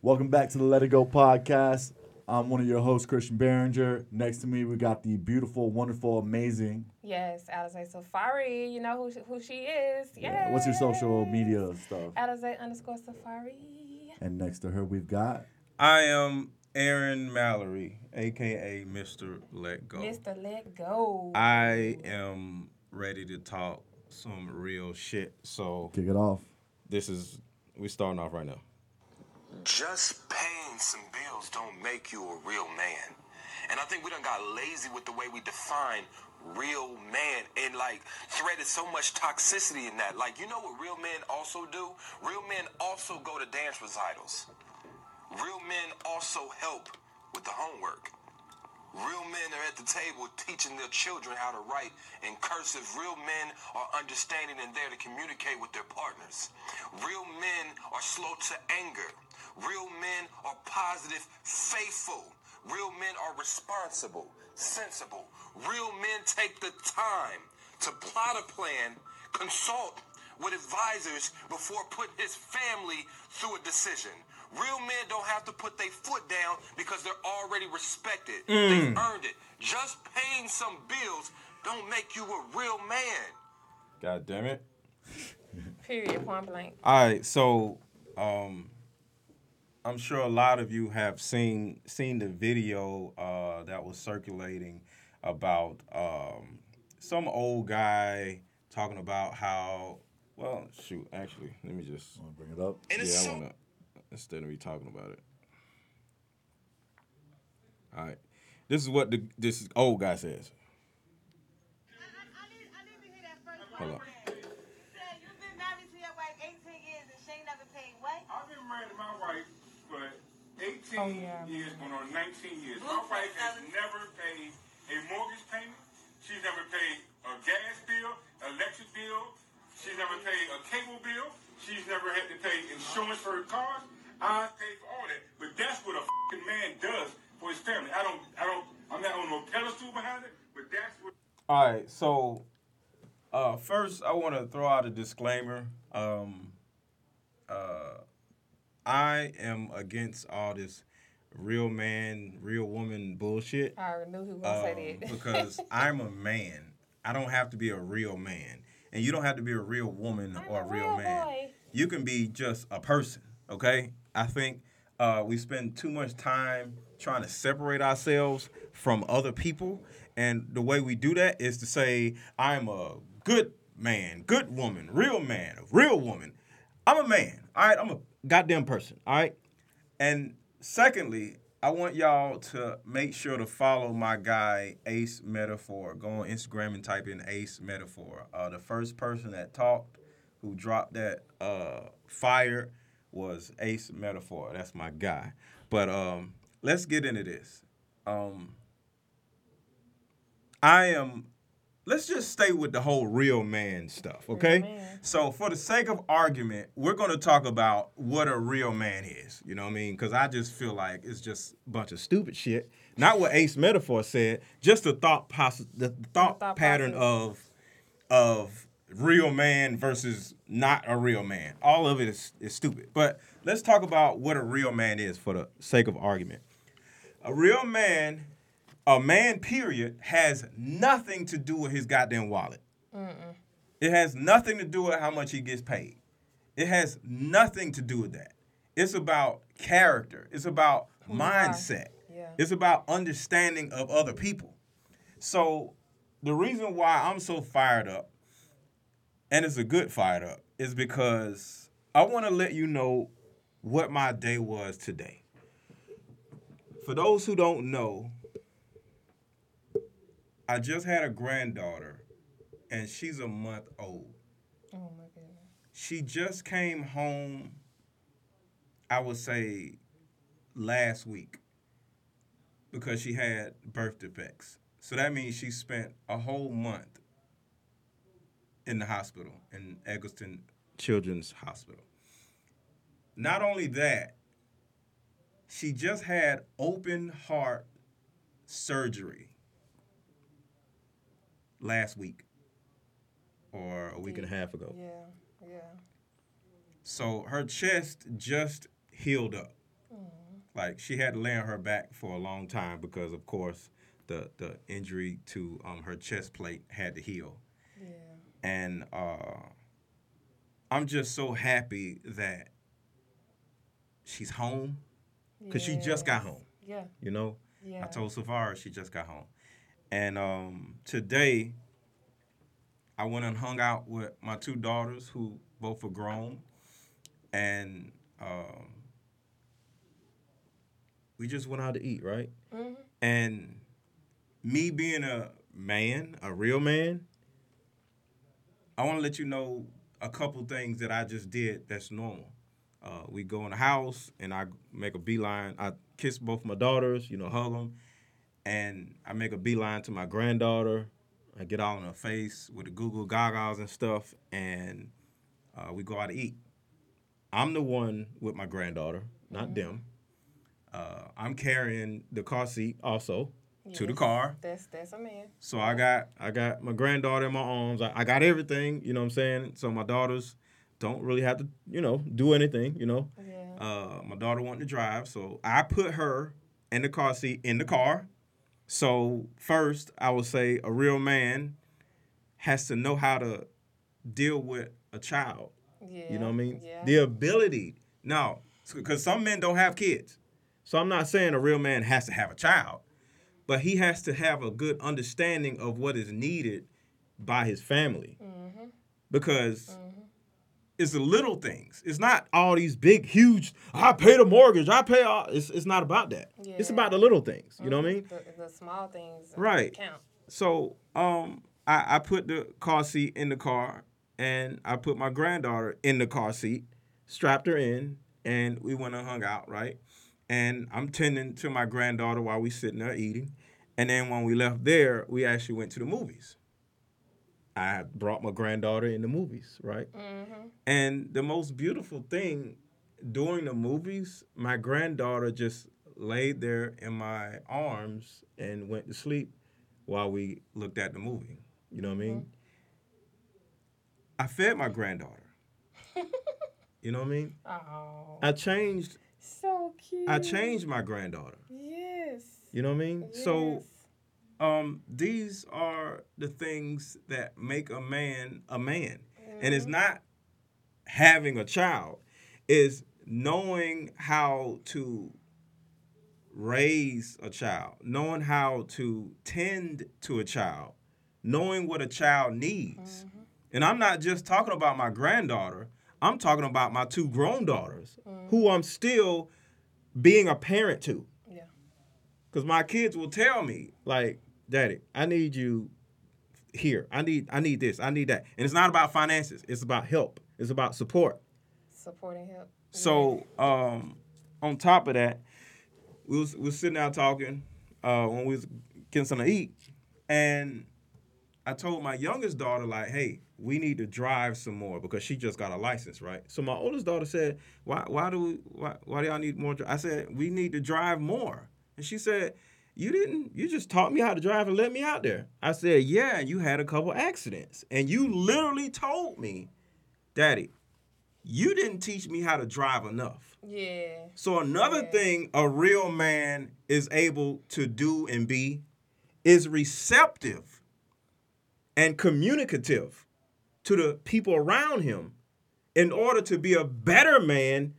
Welcome back to the Let It Go podcast. I'm one of your hosts, Christian Behringer. Next to me, we got the beautiful, wonderful, amazing. Yes, Alizé Safari. You know who she, who she is. Yeah. What's your social media stuff? Alizé underscore Safari. And next to her, we've got. I am Aaron Mallory, aka Mr. Let Go. Mr. Let Go. I am ready to talk some real shit. So Kick it off. this is we starting off right now. Just paying some bills don't make you a real man. And I think we done got lazy with the way we define real man and like threaded so much toxicity in that. Like, you know what real men also do? Real men also go to dance recitals. Real men also help with the homework. Real men are at the table teaching their children how to write in cursive. Real men are understanding and there to communicate with their partners. Real men are slow to anger. Real men are positive, faithful. Real men are responsible, sensible. Real men take the time to plot a plan, consult with advisors before putting his family through a decision. Real men don't have to put their foot down because they're already respected. They've earned it. Just paying some bills don't make you a real man. God damn it. Period. Point blank. All right, so um I'm sure a lot of you have seen seen the video uh that was circulating about um some old guy talking about how well shoot, actually, let me just Want to bring it up? And it's yeah, so I wanna instead of me talking about it. All right, this is what the this old guy says. Hold on. You've been married to your wife 18 years and she ain't never paid what? I've been married to my wife for 18 Oh, yeah. years, going on 19 years. My wife has never paid a mortgage payment. She's never paid a gas bill, electric bill. She's never paid a cable bill. She's never had to pay insurance for her car. I pay for all that. But that's what a fucking man does for his family. I don't, I don't, I'm not on no pedestal behind it, but that's what. All right, so uh, first I want to throw out a disclaimer. Um, uh, I am against all this real man, real woman bullshit. I already knew who was um, say that. because I'm a man. I don't have to be a real man, and you don't have to be a real woman I'm or a a real real man. boy. You can be just a person. Okay, I think uh, we spend too much time trying to separate ourselves from other people, and the way we do that is to say I'm a good man, good woman, real man, real woman. I'm a man. All right, I'm a goddamn person. All right. And secondly, I want y'all to make sure to follow my guy Ace Metaphor. Go on Instagram and type in Ace Metaphor. Uh, the first person that talked, who dropped that uh, fire, was Ace Metaphor. That's my guy. But um, let's get into this. Um, I am. Let's just stay with the whole real man stuff, okay? man. So, for the sake of argument, we're going to talk about what a real man is. You know what I mean? Because I just feel like it's just a bunch of stupid shit. Not what Ace Metaphor said, just the thought the thought, thought pattern process. of of real man versus not a real man. All of it is, is stupid. But let's talk about what a real man is for the sake of argument. A real man, a man, period, has nothing to do with his goddamn wallet. It has nothing to do with how much he gets paid. It has nothing to do with that. It's about character. It's about mindset. Yeah. It's about understanding of other people. So the reason why I'm so fired up, and it's a good fired up, is because I want to let you know what my day was today. For those who don't know, I just had a granddaughter, and she's a month old. Oh my goodness. She just came home, I would say, last week because she had birth defects. So that means she spent a whole month in the hospital, in Egleston Children's Hospital. Not only that, she just had open heart surgery last week or a week and a half ago. Yeah. Yeah. So her chest just healed up. Oh Like she had to lay on her back for a long time because, of course, the the injury to um, her chest plate had to heal. Yeah. And uh, I'm just so happy that she's home because she just got home. Yeah. You know, Yeah. I told Savara she just got home, and um, today I went and hung out with my two daughters who both are grown, and um, we just went out to eat, right? Mhm. And me being a man, a real man, I want to let you know a couple things that I just did that's normal. Uh, we go in the house and I make a beeline. I kiss both my daughters, you know, hug them, and I make a beeline to my granddaughter. I get all in her face with the Google goggles and stuff, and uh, we go out to eat. I'm the one with my granddaughter, not them. Uh, I'm carrying the car seat also to the car. That's that's a man. So I got I got my granddaughter in my arms. I, I got everything, you know what I'm saying? So my daughters don't really have to, you know, do anything, you know. Yeah. Uh, my daughter wanted to drive, so I put her in the car seat in the car. So first, I would say a real man has to know how to deal with a child. Yeah. You know what I mean? Yeah. The ability. Now, because some men don't have kids. So I'm not saying a real man has to have a child, but he has to have a good understanding of what is needed by his family. Mm-hmm. Because it's the little things. It's not all these big, huge, I pay the mortgage, I pay all. It's, it's not about that. It's about the little things. You know what I mean? The, the small things Right. count. So um, I, I put the car seat in the car, and I put my granddaughter in the car seat, strapped her in, and we went and hung out, right? And I'm tending to my granddaughter while we sitting there eating, and then when we left there, we actually went to the movies. I brought my granddaughter in the movies, right? Mm-hmm. And the most beautiful thing during the movies, my granddaughter just laid there in my arms and went to sleep while we looked at the movie. You know what I mean? I fed my granddaughter. you know what I mean? Oh, I changed so cute. I changed my granddaughter. Yes. You know what I mean? So Yes. Um, these are the things that make a man a man. And it's Mm-hmm. not having a child, is knowing how to raise a child, knowing how to tend to a child, knowing what a child needs. Mm-hmm. And I'm not just talking about my granddaughter, I'm talking about my two grown daughters who I'm still being a parent to. Yeah. Cause my kids will tell me, like, Daddy, I need you here. I need I need this. I need that. And it's not about finances. It's about help. It's about support. Supporting help. So um on top of that, we was we was sitting out talking uh when we was getting something to eat. And I told my youngest daughter, like, hey, we need to drive some more because she just got a license, right? So my oldest daughter said, Why why do we why, why do y'all need more? dri-" I said, We need to drive more. And she said, You didn't, you just taught me how to drive and let me out there. I said, Yeah, and you had a couple accidents. And you literally told me, Daddy, you didn't teach me how to drive enough. Yeah. So another Yeah. thing a real man is able to do and be is receptive and communicative to the people around him in order to be a better man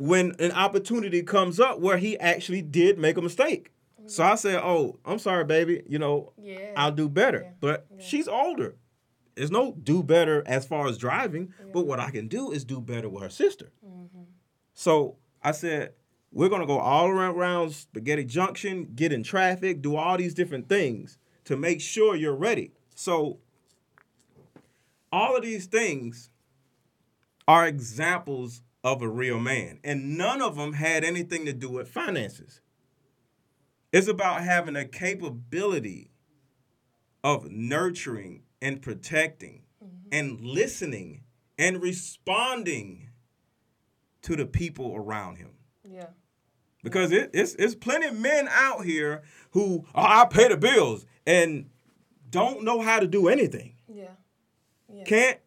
when an opportunity comes up where he actually did make a mistake. So I said, "Oh, I'm sorry, baby. You know, Yeah. I'll do better." Yeah. But Yeah. she's older. There's no do better as far as driving, but what I can do is do better with her sister. Mm-hmm. So I said, we're gonna go all around, around Spaghetti Junction, get in traffic, do all these different things to make sure you're ready. So all of these things are examples of a real man, and none of them had anything to do with finances. It's about having a capability of nurturing and protecting mm-hmm. and listening and responding to the people around him. Yeah. Because it, it's it's plenty of men out here who oh, I pay the bills and don't know how to do anything. Yeah. Yeah. Can't,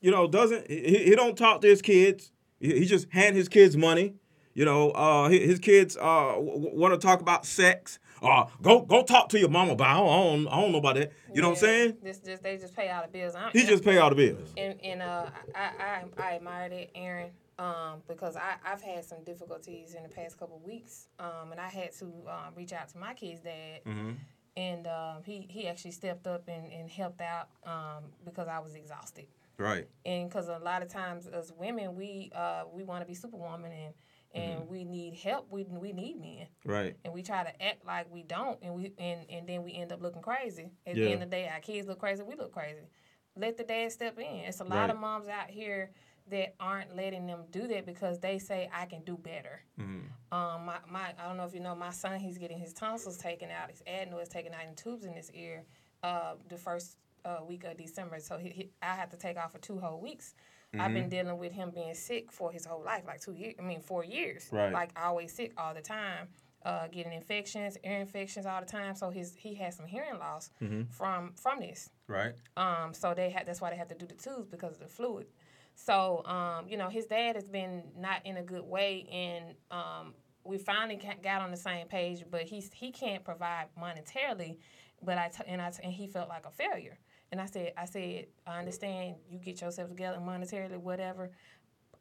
you know, doesn't he, he don't talk to his kids. He, he just hand his kids money. You know, uh, his, his kids uh, w- want to talk about sex. Uh, go go talk to your mama about. I don't, I don't, know about that. You know what I'm saying? This just they just pay all the bills. I, He just pay all the bills. and and uh, I I I admire that Aaron. Um, because I, I've had some difficulties in the past couple weeks, um, and I had to um, reach out to my kid's dad, Mm-hmm. and um, he, he actually stepped up and, and helped out um, because I was exhausted. Right. and because a lot of times as women we uh we want to be superwoman and and Mm-hmm. we need help we we need men Right. and we try to act like we don't and we and and then we end up looking crazy at the end of the day our kids look crazy we look crazy let the dad step in it's a lot of moms out here that aren't letting them do that because they say i can do better Mm-hmm. um my, my i don't know if you know my son he's getting his tonsils taken out his adenoids taken out and tubes in his ear uh the first uh, week of december so he, he, i have to take off for two whole weeks I've been dealing with him being sick for his whole life, like two years. I mean, four years. Right. Like always sick all the time, uh, getting infections, ear infections all the time. So his he has some hearing loss from from this. Right. Um, so they had that's why they have to do the tubes because of the fluid. So um, you know, his dad has been not in a good way, and um, we finally got on the same page. But he's he can't provide monetarily, but I t- and I t- and he felt like a failure. And I said, I said, I understand you get yourself together monetarily, whatever.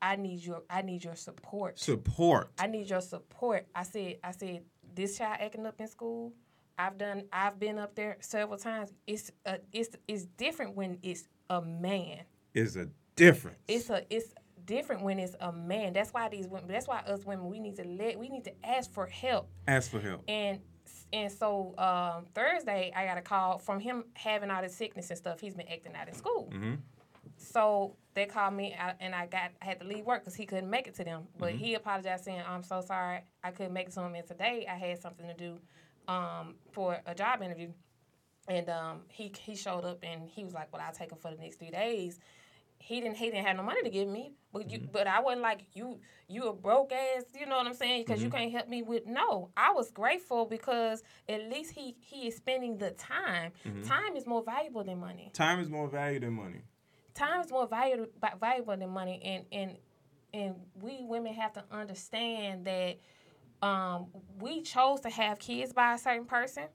I need your I need your support. Support. I need your support. I said, I said, this child acting up in school. I've done. I've been up there several times. It's uh, it's it's different when it's a man. It's a difference. It's a it's different when it's a man. That's why these women. That's why us women. We need to let. We need to ask for help. Ask for help. And and so um, Thursday, I got a call from him having all this sickness and stuff. He's been acting out in school. So they called me out, and I got I had to leave work because he couldn't make it to them. But he apologized, saying, "I'm so sorry, I couldn't make it to him." And today I had something to do um, for a job interview, and um, he he showed up and he was like, "Well, I'll take him for the next three days." He didn't he didn't have no money to give me, but you mm-hmm. but I wasn't like you you a broke ass, you know what I'm saying? Because you mm-hmm. can't help me with no. I was grateful because at least he he is spending the time. Mm-hmm. Time is more valuable than money Time is more valuable than money. time is more valuable valuable than money and and and we women have to understand that um, we chose to have kids by a certain person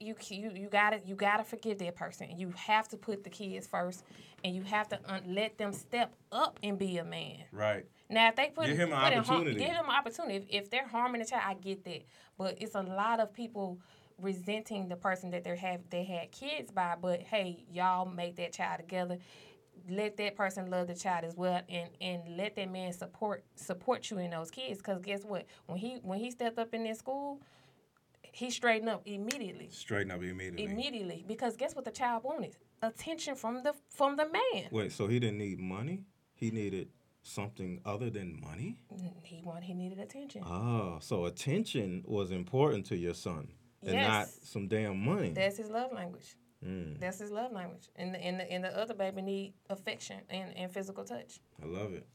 you you you gotta you gotta forgive that person you have to put the kids first and you have to un- let them step up and be a man Right. now, if they put Give him an in har- opportunity. give him an opportunity. If, if they're harming the child, I get that, but it's a lot of people resenting the person that they have they had kids by. But hey, y'all make that child together. Let that person love the child as well, and and let that man support support you in those kids. Cause guess what? When he when he stepped up in this school, he straightened up immediately Straighten up immediately. immediately because guess what the child wanted attention from the from the man Wait, so he didn't need money? He needed something other than money? he wanted he needed attention Oh, so attention was important to your son and not some damn money. That's his love language. Mm, That's his love language. And the and the, and the other baby need affection and, and physical touch. I love it.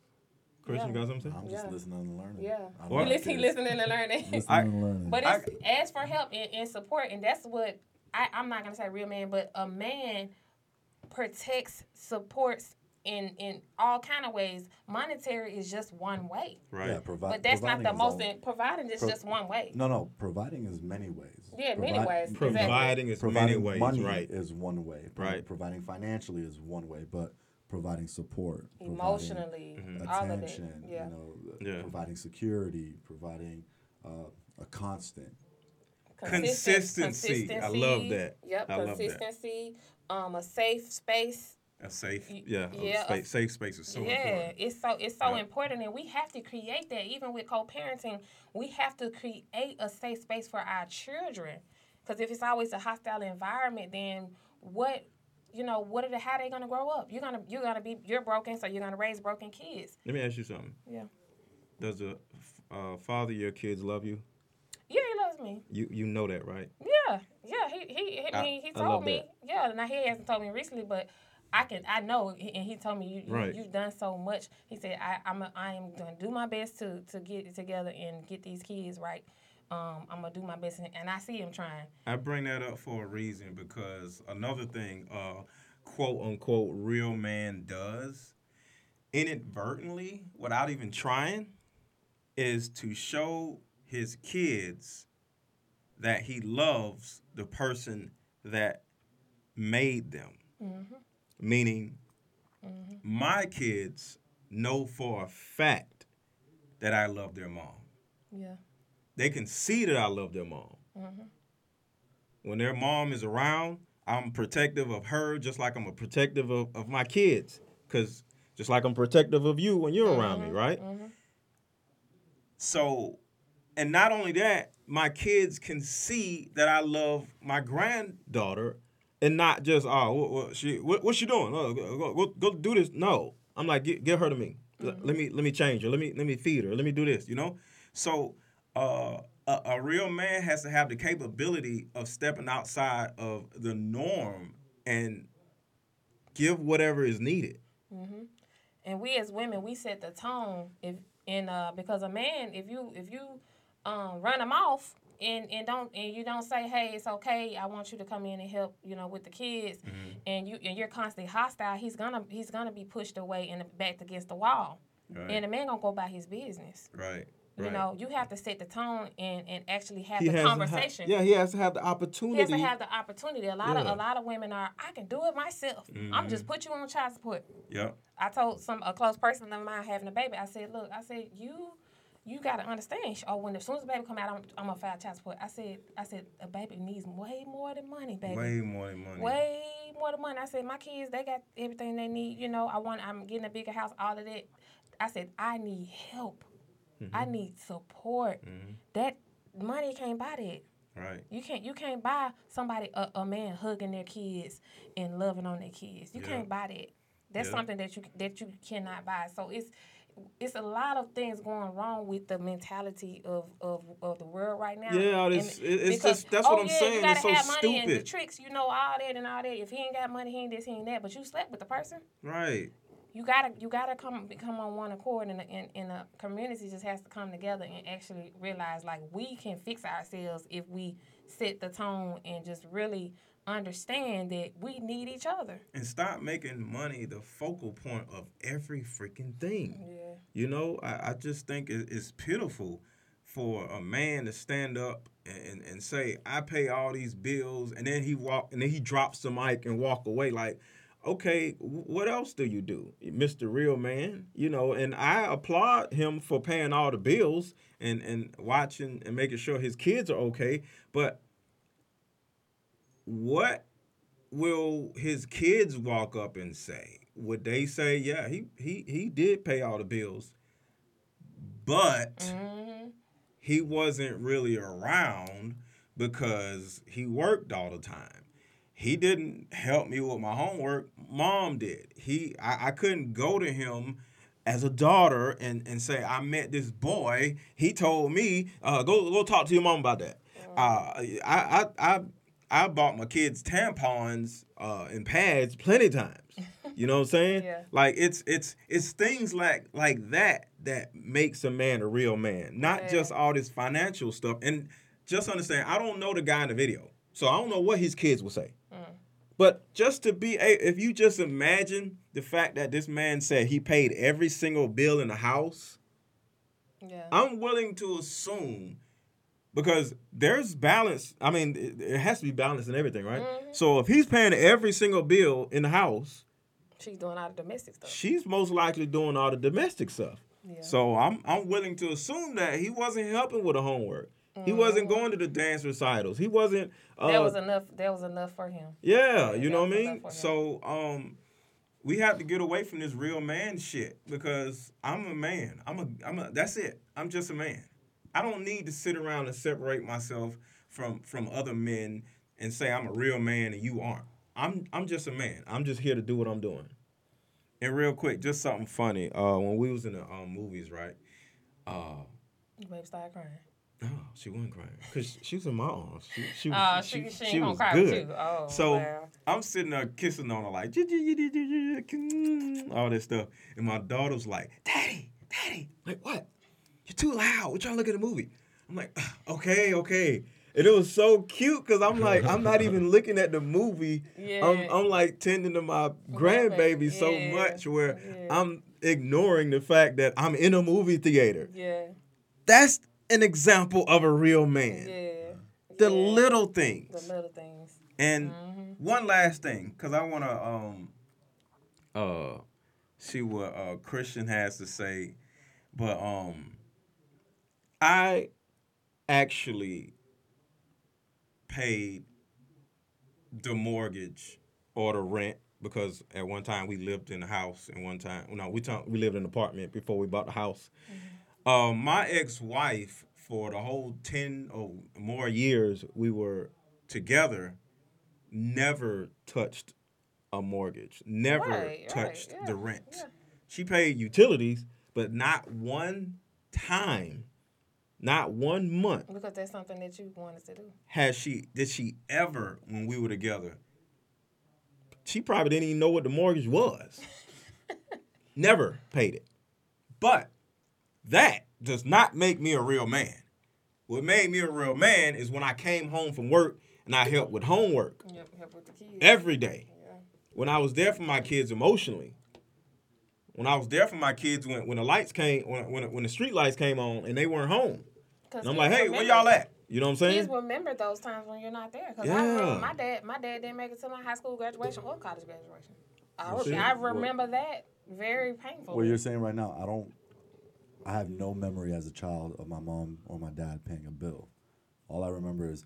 Christian, Yeah. you got something? to say? I'm just Yeah. listening and learning. Yeah. I'm What? not He listen, listening and learning. Listening I- and learning. but I- ask for help and, and support, and that's what I, I'm not gonna say real man, but a man protects, supports in in all kind of ways. Monetary is just one way, Right. yeah, provi- but that's not the is most. all- In, providing is Pro- just one way. No, no. Providing is many ways. Yeah, many ways. Providing is providing many ways, money right? is one way. Pro- Right. Providing financially is one way, but providing support, providing Emotionally, all of it. attention, Yeah. you know, Yeah. providing security, providing uh, a constant. Consistency. I love that. Yep, I love that. consistency. Um, a safe space. A safe, Y- yeah, a yeah, space, safe space is so yeah, important. it's so it's so Yeah. important, and we have to create that. Even with co-parenting, we have to create a safe space for our children. Because if it's always a hostile environment, then what? You know what? Are the, how they gonna grow up? You're gonna you're gonna be you're broken, so you're gonna raise broken kids. Let me ask you something. Yeah. Does the uh, father of your kids love you? Yeah, he loves me. You you know that, right? Yeah, yeah. He he he, I- he I told love me. that. Yeah, now he hasn't told me recently, but I can I know, and he told me you, you Right. you've done so much. He said I I'm a, I am gonna do my best to to get it together and get these kids right. Um, I'm gonna do my best, and, I see him trying. I bring that up for a reason because another thing, uh, quote unquote, real man does inadvertently, without even trying, is to show his kids that he loves the person that made them. Meaning, my kids know for a fact that I love their mom. Yeah. They can see that I love their mom. Mm-hmm. When their mom is around, I'm protective of her just like I'm a protective of, of my kids. Because just like I'm protective of you when you're around me, mm-hmm. right? Mm-hmm. So, and not only that, my kids can see that I love my granddaughter and not just, oh, what, what she, what, what's she doing? Oh, go, go, go, go do this. No, I'm like, get, get her to me. L- Let me, let me change her. Let me, let me feed her. Let me do this. You know. So, uh, a, a real man has to have the capability of stepping outside of the norm and give whatever is needed. Mhm. and we as women we set the tone if and uh because a man if you if you um run him off and and don't and you don't say hey it's okay i want you to come in and help you know with the kids Mhm. and you and you're constantly hostile he's gonna he's gonna be pushed away and backed against the wall Right. and the man gonna go about his business Right. You know you have to set the tone and and actually have He the to ha- conversation yeah, he has to have the opportunity. he has to have the opportunity. A lot of a lot of women are. I can do it myself. I'm just mm-hmm. put you on child support. Yeah. I told some a close person of mine having a baby. I said, look, I said you, you got to understand. Oh, when as soon as the baby come out, I'm, I'm gonna file child support. I said, I said a baby needs way more than money, baby. Way more than money. Way more than money. I said my kids, they got everything they need. You know, I want. I'm getting a bigger house. All of that. I said I need help. I mm-hmm. need support. Mm-hmm. That money can't buy that. Right. You can't you can't buy somebody a, a man hugging their kids and loving on their kids. You Yeah. can't buy that. That's Yeah. something that you that you cannot buy. So it's it's a lot of things going wrong with the mentality of, of, of the world right now. Yeah, all this- it- it's just- that's what oh, I'm saying, You gotta it's so have money and the stupid. tricks, you know, all that and all that. If he ain't got money, he ain't this, he ain't that. But you slept with the person Right. You gotta you gotta come come on one accord and and, and the community just has to come together and actually realize like we can fix ourselves if we set the tone and just really understand that we need each other. And stop making money the focal point of every freaking thing. Yeah. You know, I, I just think it, it's pitiful for a man to stand up and, and say, I pay all these bills, and then he walk and then he drops the mic and walk away like, okay, what else do you do, Mr. Real Man? You know, and I applaud him for paying all the bills and, and watching and making sure his kids are okay. But what will his kids walk up and say? Would they say, yeah, he he he did pay all the bills, but Mm-hmm. he wasn't really around because he worked all the time. He didn't help me with my homework. Mom did. He I, I couldn't go to him as a daughter and, and say, I met this boy. He told me, uh, go go talk to your mom about that. Uh, I, I I I bought my kids tampons uh, and pads plenty times. You know what I'm saying? Yeah. Like it's it's it's things like like that that makes a man a real man, not Yeah. just all this financial stuff. And just understand, I don't know the guy in the video, so I don't know what his kids will say. But just to be, a, if you just imagine the fact that this man said he paid every single bill in the house, Yeah. I'm willing to assume because there's balance. I mean, it, it has to be balance in everything, right? Mm-hmm. So if he's paying every single bill in the house, She's doing all the domestic stuff. she's most likely doing all the domestic stuff. Yeah. So I'm I'm willing to assume that he wasn't helping with the homework. He wasn't going to the dance recitals. He wasn't. Uh, that was enough that was enough for him. yeah, you know what I mean. So um, we have to get away from this real man shit because I'm a man. I'm a I'm a. That's it. I'm just a man. I don't need to sit around and separate myself from from other men and say I'm a real man and you aren't. I'm I'm just a man. I'm just here to do what I'm doing. And real quick, just something funny. Uh, when we was in the um, movies, right? Uh, You baby started crying. No, she wasn't crying because she was in my arms. She, she was, Oh, she- she ain't gonna was cry good. Oh, so. I'm sitting there kissing on her like all this stuff, and my daughter's like, "Daddy, Daddy, like what? You're too loud. We're trying to look at a movie." I'm like, "Okay, okay." And it was so cute because I'm like, I'm not even looking at the movie. Yeah. I'm, I'm like tending to my oh, grandbaby so much where yeah. I'm ignoring the fact that I'm in a movie theater. Yeah. That's an example of a real man. Yeah. The yeah. little things. The little things. And Mm-hmm. one last thing, because I want to um uh see what uh Christian has to say, but um I actually paid the mortgage or the rent because at one time we lived in a house and one time no we talk, we lived in an apartment before we bought the house. Um, my ex-wife for the whole 10 or more years we were together never touched a mortgage never Right, right, touched yeah, the rent yeah. she paid utilities but not one time not one month Because that's something that you wanted to do. has she did she ever when we were together she probably didn't even know what the mortgage was never paid it but that does not make me a real man what made me a real man is when i came home from work and i helped with homework Yep, help with the kids. every day Yeah. when i was there for my kids emotionally when i was there for my kids when, when the lights came when, when, when the street lights came on and they weren't home. and i'm like hey where y'all at you know what i'm saying Kids remember those times when you're not there. Because I Yeah. remember my dad, my dad didn't make it to my high school graduation or college graduation. I, I well- remember that very painful. What you're saying right now, I don't. I have no memory as a child of my mom or my dad paying a bill. All I remember is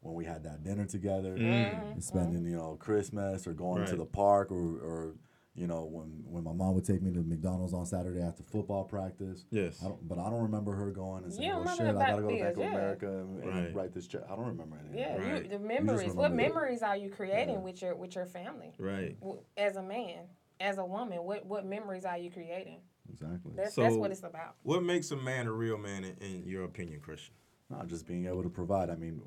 when we had that dinner together, mm. and spending you know Christmas or going to the park or, or you know when when my mom would take me to McDonald's on Saturday after football practice. Yes. I don't, but I don't remember her going and saying, You don't "Oh shit, I gotta go back to Bank of yeah. America and, and Right. write this check." I don't remember any. yeah. Right. you, the memories. What remember that. memories are you creating with your with your family? right As a man, as a woman, what what memories are you creating? Exactly. That's that's So- what it's about. What makes a man a real man in, in your opinion, Christian? Not just being able to provide. I mean,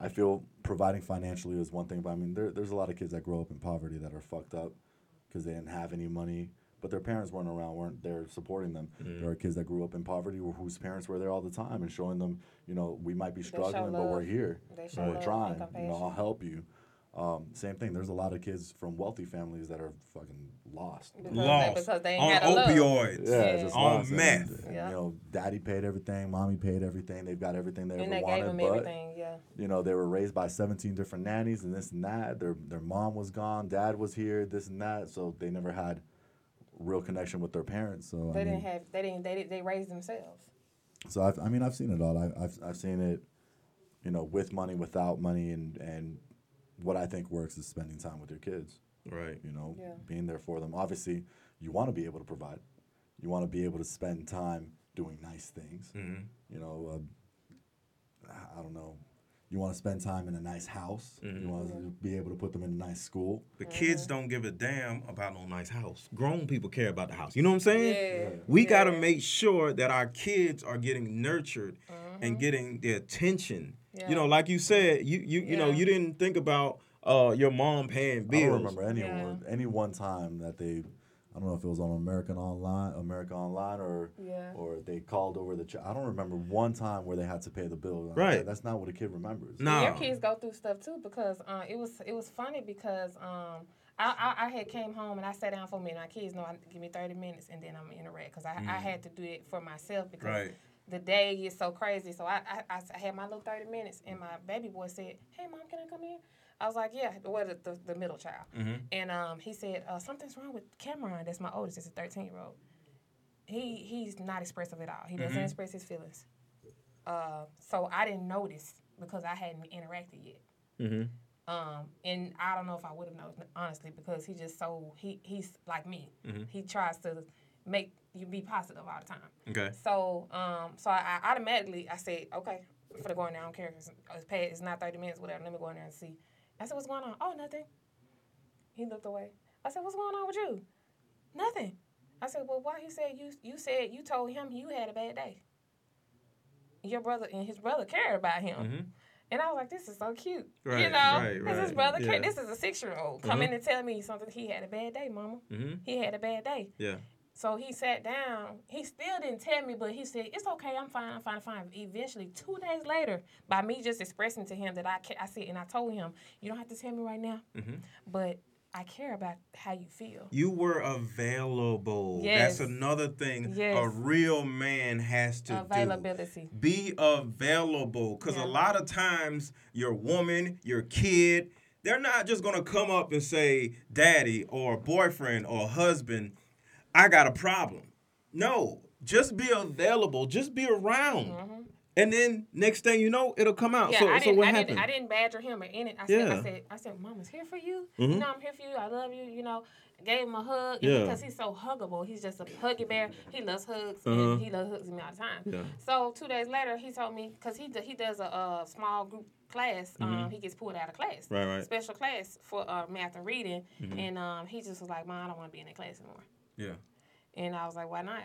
I feel providing financially is one thing, but I mean, there, there's a lot of kids that grow up in poverty that are fucked up because they didn't have any money, but their parents weren't around, weren't there supporting them. Mm-hmm. There are kids that grew up in poverty whose parents were there all the time and showing them, you know, we might be struggling, but we're here. They and we're love and trying. You know. I'll help you. Um, same thing. There's a lot of kids from wealthy families that are fucking lost. Because they, Lost because they ain't on had a love. opioids. Yeah, Yeah. just On lost. meth. and, Yeah. You know, daddy paid everything, mommy paid everything. They've got everything they And ever they wanted, gave them but everything. Yeah. you know, they were raised by 17 different nannies and this and that. Their their mom was gone, dad was here, this and that. So they never had real connection with their parents. So They I mean, didn't have. They didn't. They did- they raised themselves. so I've, I mean, I've seen it all. I, I've I've seen it, you know, with money, without money, and and what I think works is spending time with your kids. Right. You know, Yeah. being there for them. Obviously, you want to be able to provide. You want to be able to spend time doing nice things. Mm-hmm. You know, uh, I don't know. You want to spend time in a nice house. You want to be able to put them in a nice school. But kids don't give a damn about no nice house. Grown people care about the house. You know what I'm saying? Yeah. We got to make sure that our kids are getting nurtured and getting the attention. Yeah. You know, like you said, you you you know, you didn't think about uh your mom paying bills. I don't remember anyone any one time that they. I don't know if it was on American Online, America Online, or Yeah. or they called over the. Ch- I don't remember one time where they had to pay the bill. Right. that- that's not what a kid remembers. No, Your kids go through stuff too because uh, it was it was funny because um, I, I I had came home and I sat down for a minute. My kids know I give me thirty minutes and then I'm in a wreck because I, I had to do it for myself because Right. the day is so crazy. So I, I, I had my little thirty minutes and my baby boy said, "Hey mom, can I come in?" I was like, "Yeah." Well, the, the, the middle child, and um, he said, uh, "Something's wrong with Cameron. That's my oldest. It's a thirteen year old. He he's not expressive at all. He doesn't express his feelings." Uh, so I didn't notice because I hadn't interacted yet. Mm-hmm. Um, and I don't know if I would have known honestly because he just so he he's like me. He tries to make you be positive all the time. Okay. So um, so I, I automatically I said okay, I'm gonna go in there. I don't care. It's, it's paid. It's not thirty minutes. Whatever. Let me go in there and see. I said, what's going on? Oh, nothing. He looked away. I said, what's going on with you? Nothing. I said, well, why? He said you you said you told him you had a bad day. Your brother and his brother cared about him. And I was like, this is so cute. you know, right, this is brother yeah. care. This is a six year old come in and tell me something. He had a bad day, mama. Mm-hmm. He had a bad day. Yeah. So he sat down. He still didn't tell me, but he said, "It's okay. I'm fine. I'm fine. I'm fine." Eventually, two days later, by me just expressing to him that I, ca- I said, and I told him, "You don't have to tell me right now, Mm-hmm. but I care about how you feel. You were available. Yes. That's another thing a real man has to do. Availability. do. Be available. Because Yeah. a lot of times, your woman, your kid, they're not just going to come up and say, Daddy or boyfriend or husband, I got a problem. No, just be available. Just be around. And then next thing you know, it'll come out. Mm-hmm. Yeah, so, I didn't. what I happened? didn't. I didn't badger him or anything. I said. I said. I said, Mama's here for you. Mhm. You know, I'm here for you. I love you. You know, gave him a hug. Yeah. Because he's so huggable. He's just a huggy bear. He loves hugs, Uh-huh. and he loves hugs me all the time. Yeah. So two days later, he told me because he do, he does a, uh small group class. Um, he gets pulled out of class. Mm-hmm. Right, right. Special class for uh, math and reading, Mm-hmm. and um, he just was like, Mom, I don't want to be in that class anymore. Yeah. And I was like, why not?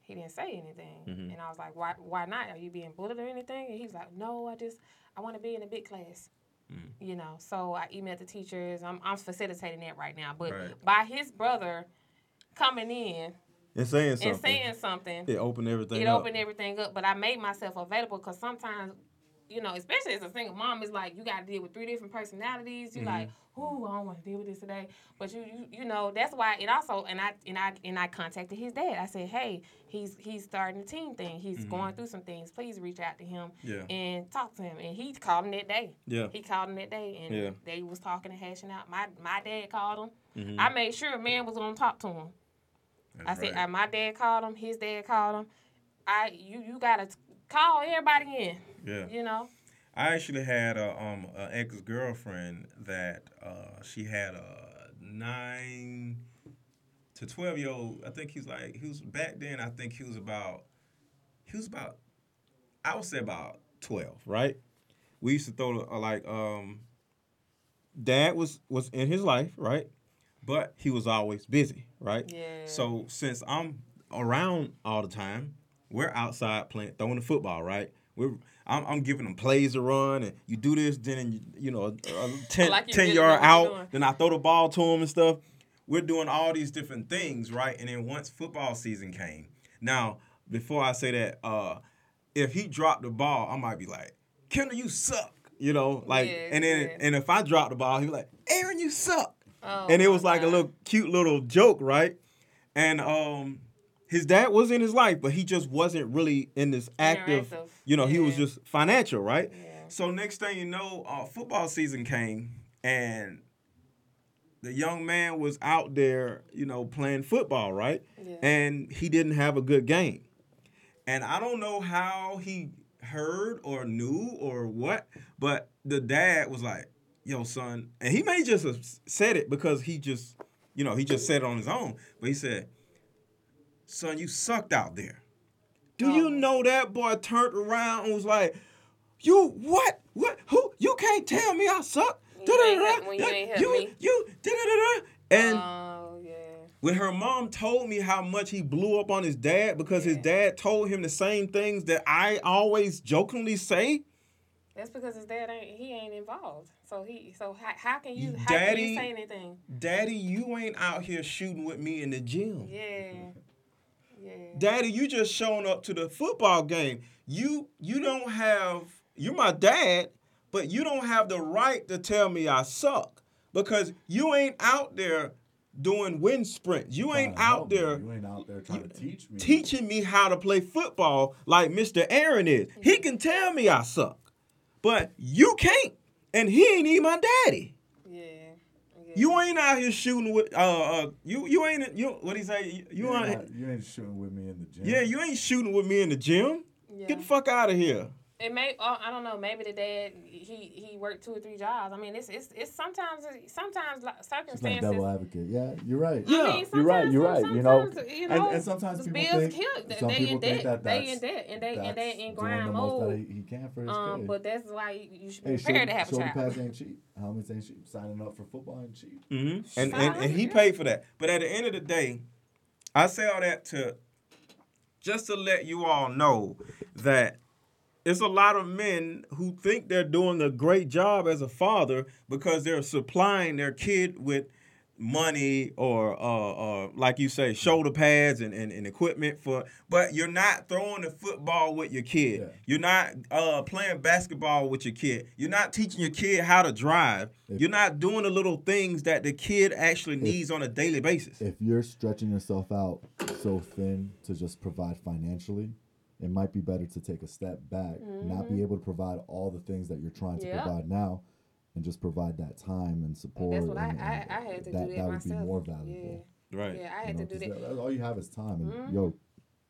He didn't say anything. Mm-hmm. And I was like, why why not? Are you being bullied or anything? And he was like, no, I just, I want to be in a big class. Mm. You know, so I emailed the teachers. I'm, I'm facilitating that right now. But Right. by his brother coming in And saying something. and saying something, it opened everything it up. opened everything up. But I made myself available because sometimes, you know, especially as a single mom, it's like you got to deal with three different personalities. You Mm-hmm. like, ooh, I don't want to deal with this today. But you, you, you know, that's why. it also, and I, and I, and I contacted his dad. I said, hey, he's he's starting a team thing. He's going through some things. Please reach out to him Mm-hmm. Yeah. and talk to him. And he called him that day. Yeah. He called him that day, and Yeah. they was talking and hashing out. My my dad called him. Mm-hmm. I made sure a man was gonna talk to him. I said, uh, my dad called him. His dad called him. I you you gotta call everybody in. yeah. You know. I actually had a um an ex girlfriend that uh she had a nine to twelve year old. I think he's like he was back then. I think he was about he was about I would say about twelve, right? We used to throw uh, like um dad was was in his life, right? But he was always busy, right? Yeah. So since I'm around all the time, we're outside playing, throwing the football, right? We're I'm, I'm giving them plays to run, and you do this, then you, you know, a, a 10, Like 10 yard know what you're doing. out, then I throw the ball to him and stuff. We're doing all these different things, right? And then once football season came, now before I say that, uh, if he dropped the ball, I might be like, Kendall, you suck, you know, like, Yeah, and then yeah. and if I dropped the ball, he'd be like, Aaron, you suck Oh, and it was like a little cute little joke, right? And um, his dad was in his life, but he just wasn't really in this active. You know, he was just financial, right? Yeah. So next thing you know, uh, football season came, and the young man was out there, you know, playing football, right? Yeah. And he didn't have a good game. And I don't know how he heard or knew or what, but the dad was like, yo, son, and he may just have said it because he just, you know, he just said it on his own, but he said, son, you sucked out there. Do you know that boy turned around and was like, you what? What? Who? You can't tell me I suck. You ain't Da-da-da-da. help- when you ain't help you, me. you, da-da-da-da. And Oh yeah. when her mom told me how much he blew up on his dad because his dad told him the same things that I always jokingly say, That's because his dad ain't he ain't involved. So he so how, how can you You- how can Daddy- you say anything? Daddy, you ain't out here shooting with me in the gym. Yeah. Yeah. Daddy, you just showing up to the football game. You you don't have you're my dad, but you don't have the right to tell me I suck because you ain't out there doing wind sprints. You ain't Trying to help out me. there You ain't out there trying to teach me. teaching me how to play football like Mr. Aaron is. He can tell me I suck, but you can't, and he ain't even my daddy. Yeah. yeah. You ain't out here shooting with uh uh you you ain't you what he say you, you You ain't ain't, you ain't shooting with me in the gym. yeah you ain't shooting with me in the gym. Yeah. Get the fuck out of here. It may oh, I don't know. Maybe the dad he he worked two or three jobs. I mean, it's it's, it's sometimes sometimes like, She's playing circumstances. devil advocate. Yeah, you're right. Yeah. I mean, You're right. You're right. You know, you and, know, and sometimes people bills think kill- they- some they people think debt. that They that's, in debt, and they- and that's they in grind the most that mode. he, he can for his Um, kid. but that's why you, you should be hey, prepared shorty, to have a shorty child. pads ain't cheap. Helmets ain't cheap. Signing up for football ain't cheap. Mm-hmm. And, and and he paid for that. But at the end of the day, I say all that to just to let you all know that it's a lot of men who think they're doing a great job as a father because they're supplying their kid with money or uh, uh like you say shoulder pads and, and, and equipment for but you're not throwing the football with your kid. Yeah. you're not uh playing basketball with your kid. You're not teaching your kid how to drive. You're not doing the little things that the kid actually needs on a daily basis. if you're stretching yourself out so thin to just provide financially, it might be better to take a step back, not be able to provide all the things that you're trying to Mm-hmm. Yeah. provide now, and just provide that time and support. That's what I, and- I, and I had to that, do that, that would myself. be more valuable. right Yeah, I you had know, to do that. Mm-hmm. that- all you have is time, and yo,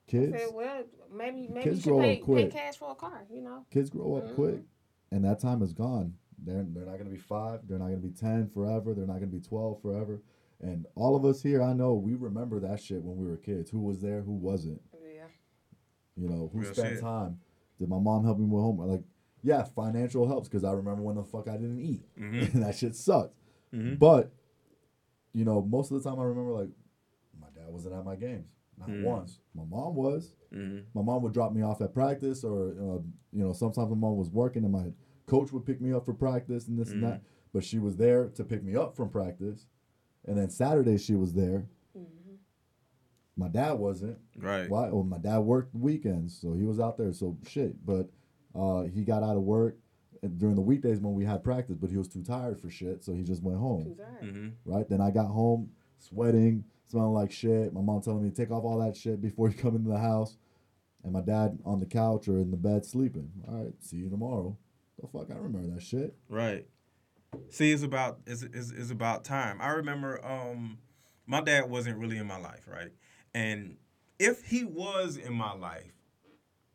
kids, said, well, maybe maybe kids you should grow up pay, pay quick. cash for a car, you know? kids grow up quick, Mm-hmm. and that time is gone. They're they're not gonna be five. They're not gonna be ten forever. They're not gonna be twelve forever. And all of us here, I know, we remember that shit when we were kids. Who was there? Who wasn't? You know, who Real spent shit. time? Did my mom help me with homework? Like, yeah, financial helps because I remember when the fuck I didn't eat, Mm-hmm. and that shit sucked. But, you know, most of the time I remember like, my dad wasn't at my games, not Mm. once. My mom was. Mm-hmm. My mom would drop me off at practice, or uh, you know, sometimes my mom was working, and my coach would pick me up for practice and this and that. But she was there to pick me up from practice, and then Saturday she was there. My dad wasn't. right Why? Well, my dad worked weekends, so he was out there. So shit. But uh, he got out of work and during the weekdays when we had practice, but he was too tired for shit, so he just went home. mm-hmm. Right. Then I got home sweating, smelling like shit. My mom telling me to take off all that shit before you come into the house, and my dad on the couch or in the bed sleeping. All right. See you tomorrow. The fuck, I remember that shit. Right. See, it's about it's, it's, it's about time. I remember um my dad wasn't really in my life, right? And if he was in my life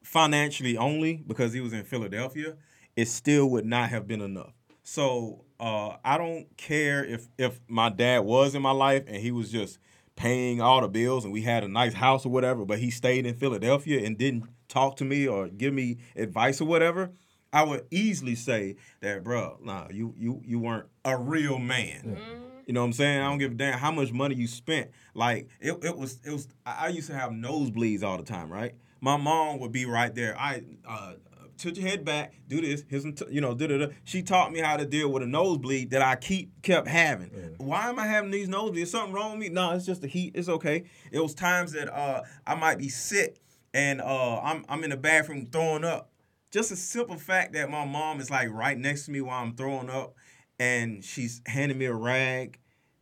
financially only because he was in Philadelphia, it still would not have been enough. So uh, I don't care if if my dad was in my life and he was just paying all the bills and we had a nice house or whatever, but he stayed in Philadelphia and didn't talk to me or give me advice or whatever. I would easily say that, bro, nah, you you you weren't a real man. You know what I'm saying? I don't give a damn how much money you spent. Like it, it was it was I used to have nosebleeds all the time, right? My mom would be right there. I uh tilt your head back, do this, here's some, t- you know, da da da. She taught me how to deal with a nosebleed that I keep kept having. Why am I having these nosebleeds? Is something wrong with me? No, it's just the heat. It's okay. It was times that uh I might be sick and uh I'm I'm in the bathroom throwing up. Just a simple fact that my mom is like right next to me while I'm throwing up and she's handing me a rag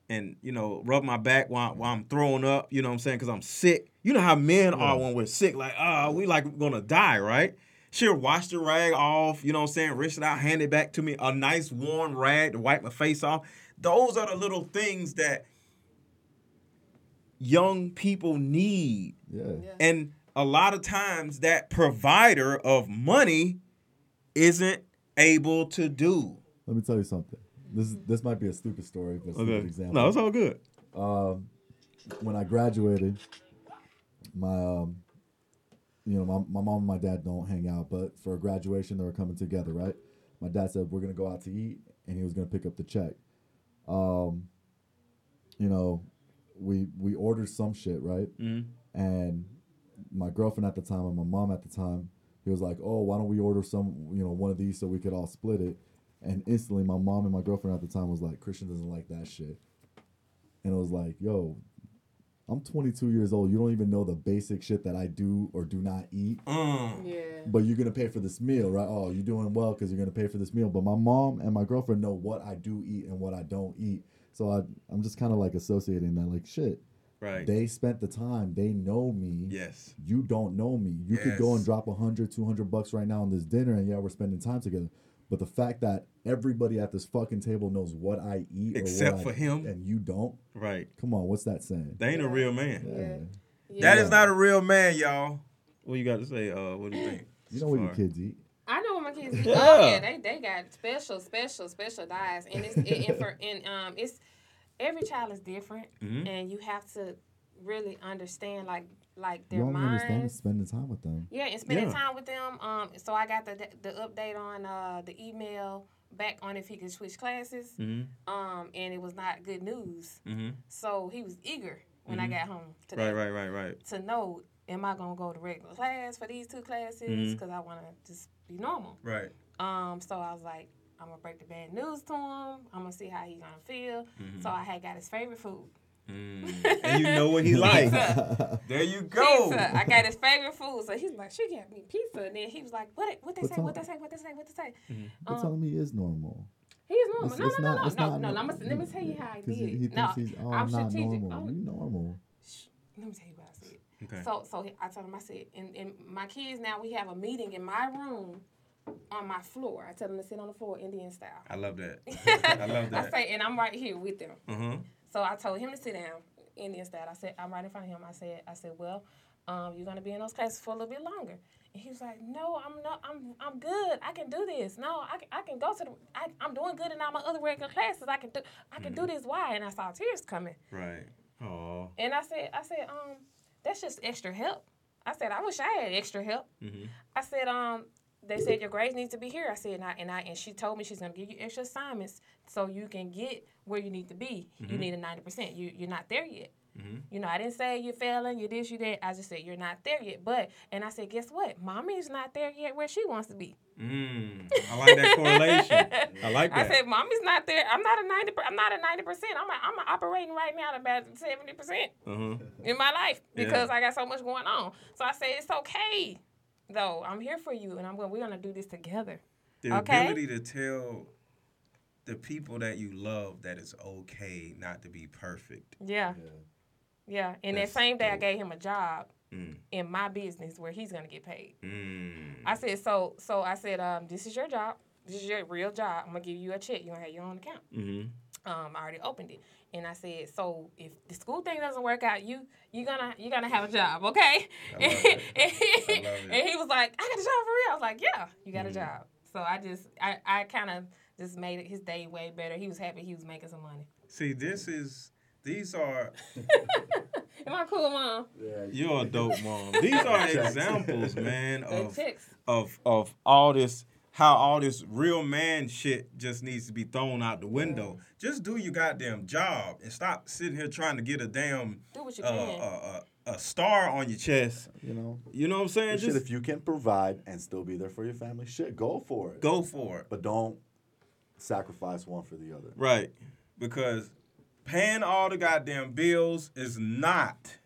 and you know rub my back while, while I'm throwing up. You know what I'm saying? Because I'm sick. You know how men are when we're sick. Like ah, we like gonna die, right? She'll wash the rag off. You know what I'm saying? Rinse it out, hand it back to me. A nice warm rag to wipe my face off. Those are the little things that young people need. Yeah. And a lot of times that provider of money isn't able to do. Let me tell you something. This this might be a stupid story, but it's a stupid example. No, it's all good. when I graduated, my um, you know, my, my mom and my dad don't hang out, but for graduation they were coming together, right? My dad said we're gonna go out to eat, and he was gonna pick up the check. Um, you know, we we ordered some shit, right? And my girlfriend at the time and my mom at the time, he was like, "Oh, why don't we order some, you know, one of these so we could all split it?" And instantly, my mom and my girlfriend at the time was like, "Christian doesn't like that shit." and it was like, yo, I'm 22 years old. You don't even know the basic shit that I do or do not eat, Mm. Yeah. but you're gonna pay for this meal, right? Oh, you're doing well because you're gonna pay for this meal. But my mom and my girlfriend know what I do eat and what I don't eat, so I I'm just kind of like associating that, like shit. Right. They spent the time. They know me. yes. You don't know me. You could go and drop a hundred, two hundred bucks right now on this dinner, and yeah, we're spending time together. But the fact that everybody at this fucking table knows what I eat, Except or what for I, him. and you don't. Right. Come on, what's that saying? They ain't a real man. Yeah. Yeah. is not a real man, y'all. What you got to say? Uh, what do you think? You know what your kids eat. I know what my kids eat. Yeah. Oh yeah, they they got special, special, special diets, and it's it, and for and um it's every child is different, Mm-hmm. and you have to really understand like like You their only understand is minds. spending time with them. Yeah, and spending Yeah. time with them. Um, so I got the the update on uh the email back on if he could switch classes. Mm-hmm. Um, and it was not good news. Mm-hmm. So he was eager when I got home today Right, right, right, right. to know am I gonna go to regular class for these two classes Mhm. because I want to just be normal. Right. Um, so I was like, I'm gonna break the bad news to him. I'm gonna see how he gonna feel. Mm-hmm. So I had got his favorite food. And you know what he likes. There you go. Pizza. I got his favorite food. So he's like, she got me pizza. And then he was like, what? What they What's say? What up? they say? What they say? What they say? But Um, telling me is normal. He's normal. It's- no, it's no, not- no, it's no, not no, no- no. Let me tell you how I did. Because he, he no, he's, oh, I'm I'm not strategic. normal. Oh, You normal. let me tell you what I said. Okay. So, so I told him, I said, in, in my kids now, we have a meeting in my room on my floor. I tell them to sit on the floor, Indian style. I love that. I love that. I say, and I'm right here with them. Uh-huh. So I told him to sit down, Indian style. I said, I'm right in front of him. I said, I said, well, um, you're gonna be in those classes for a little bit longer. And he was like, No, I'm not. I'm I'm good. I can do this. No, I can, I can go to the. I, I'm doing good in all my other regular classes. I can do. I can do this. Why? And I saw tears coming. Right. Oh. And I said, I said, um, that's just extra help. I said, I wish I had extra help. Hmm. I said, um, they said your grades need to be here. I said, and I, and I and she told me she's gonna give you extra assignments so you can get where you need to be. You need a ninety percent. You you're not there yet. You know, I didn't say you're failing, you this, you that. I just said you're not there yet. But and I said, guess what? Mommy's not there yet where she wants to be. Mm. I like that correlation. I like that. I said, mommy's not there. I'm not a ninety. per- I'm not a ninety percent. I'm a, I'm operating right now at about seventy percent uh-huh. in my life because Yeah. I got so much going on. So I say it's okay, though. I'm here for you, and I'm going. We're gonna do this together. The Okay. ability to tell the people that you love that it's okay not to be perfect. Yeah, yeah. And That's that same day, I gave him a job Mm. in my business where he's gonna get paid. Mm. I said, so so I said, um, this is your job. This is your real job. I'm gonna give you a check. You're gonna have your own account. Mm-hmm. um, I already opened it, and I said, so if the school thing doesn't work out, you you gonna you gonna have a job, okay? I love it. and, I love it. and he was like, I got a job for real. I was like, yeah, you got Mhm. a job. So I just I I kind of just made it his day way better. He was happy he was making some money. See, this is these are Am I cool, mom? Yeah, You're a dope mom. These are examples, man, of of of all this how all this real man shit just needs to be thrown out the window. Just do your goddamn job and stop sitting here trying to get a damn Do what you uh, can. uh, uh, a star on your chest. You know, You know what I'm saying? But shit, Just if you can provide and still be there for your family, shit, go for it. go for it. But don't sacrifice one for the other. Right. Because paying all the goddamn bills is not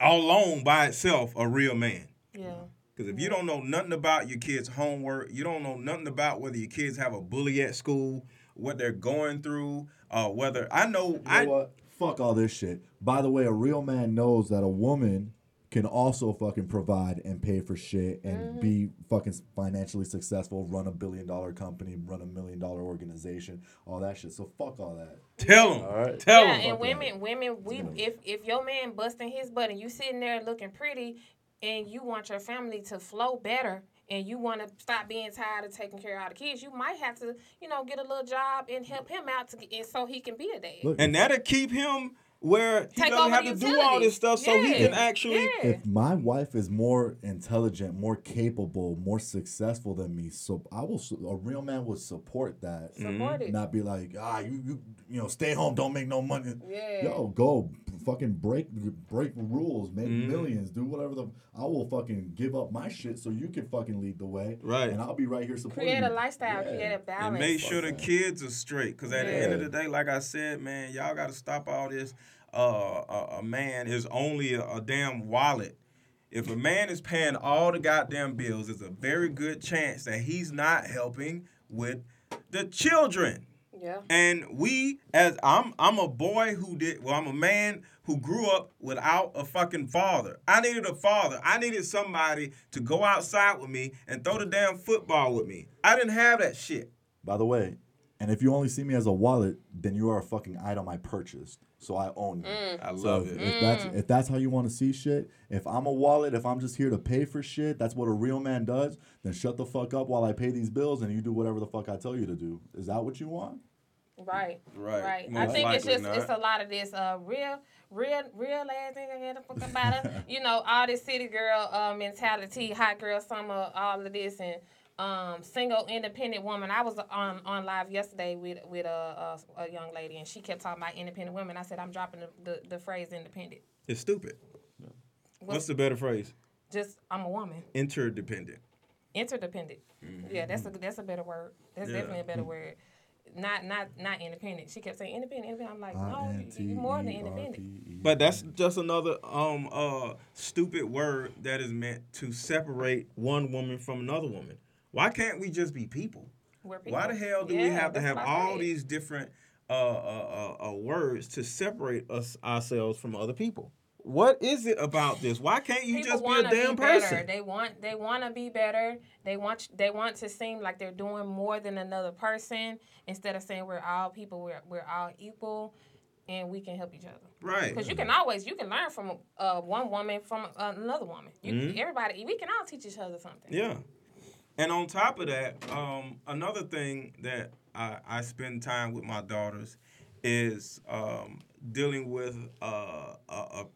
alone by itself a real man. yeah. Because if you don't know nothing about your kids' homework, you don't know nothing about whether your kids have a bully at school, what they're going through, uh, whether I know, You know I what? Fuck all this shit. By the way, a real man knows that a woman can also fucking provide and pay for shit and mm-hmm. be fucking financially successful, run a billion dollar company, run a million dollar organization, all that shit. So fuck all that. tell them, All right. tell yeah, them. and women, women, we if if your man busting his butt and you sitting there looking pretty, and you want your family to flow better, and you want to stop being tired of taking care of all the kids, you might have to, you know, get a little job and help him out to get, and so he can be a dad. And that'll keep him where he Take doesn't have the to do all this utilities. stuff, so he can actually. Yeah. if my wife is more intelligent, more capable, more successful than me, so I will. A real man would support that. Support it. Not be like, ah, you, you, you know, stay home, don't make no money. Yeah. Yo, go, fucking break, break rules, make millions, do whatever the. I will fucking give up my shit so you can fucking lead the way. Right. And I'll be right here supporting. Create a you. lifestyle, Yeah. create a balance. And make sure the kids are straight. Because at the end of the day, like I said, man, y'all got to stop all this. Uh, a, a man is only a, a damn wallet. If a man is paying all the goddamn bills, there's a very good chance that he's not helping with the children. Yeah. And we, as I'm, I'm a boy who did. Well, I'm a man who grew up without a fucking father. I needed a father. I needed somebody to go outside with me and throw the damn football with me. I didn't have that shit. By the way, and if you only see me as a wallet, then you are a fucking item I purchased. So I own you. Mm. I So love if, it. if that's if that's how you want to see shit, if I'm a wallet, if I'm just here to pay for shit, that's what a real man does. Then shut the fuck up while I pay these bills, and you do whatever the fuck I tell you to do. Is that what you want? Right. Right. Right. I think it's just it's a lot of this uh real real real ass nigga get the fuck about. You know, all this city girl uh, mentality, hot girl summer, all of this and um single independent woman. I was on on live yesterday with with a, a a young lady and she kept talking about independent women. I said I'm dropping the, the, the phrase independent. It's stupid. What's, What's the better phrase? just I'm a woman. Interdependent. interdependent. Yeah, that's a that's a better word. That's Yeah. definitely a better word. Not not not independent. She kept saying independent, independent. I'm like, no, you, you more than independent. But that's just another um uh stupid word that is meant to separate one woman from another woman. Why can't we just be people? We're Why the hell do we have to have all said. these different uh, uh, uh, uh, words to separate us ourselves from other people? What is it about this? Why can't you People just be a damn better. person? They want they want to be better. They want they want to seem like they're doing more than another person instead of saying we're all people. We're we're all equal, and we can help each other. Right. Because you can always you can learn from uh, one woman from another woman. You, Everybody we can all teach each other something. Mm-hmm. Yeah. And on top of that, um, another thing that I, I spend time with my daughters is um, dealing with uh, a, a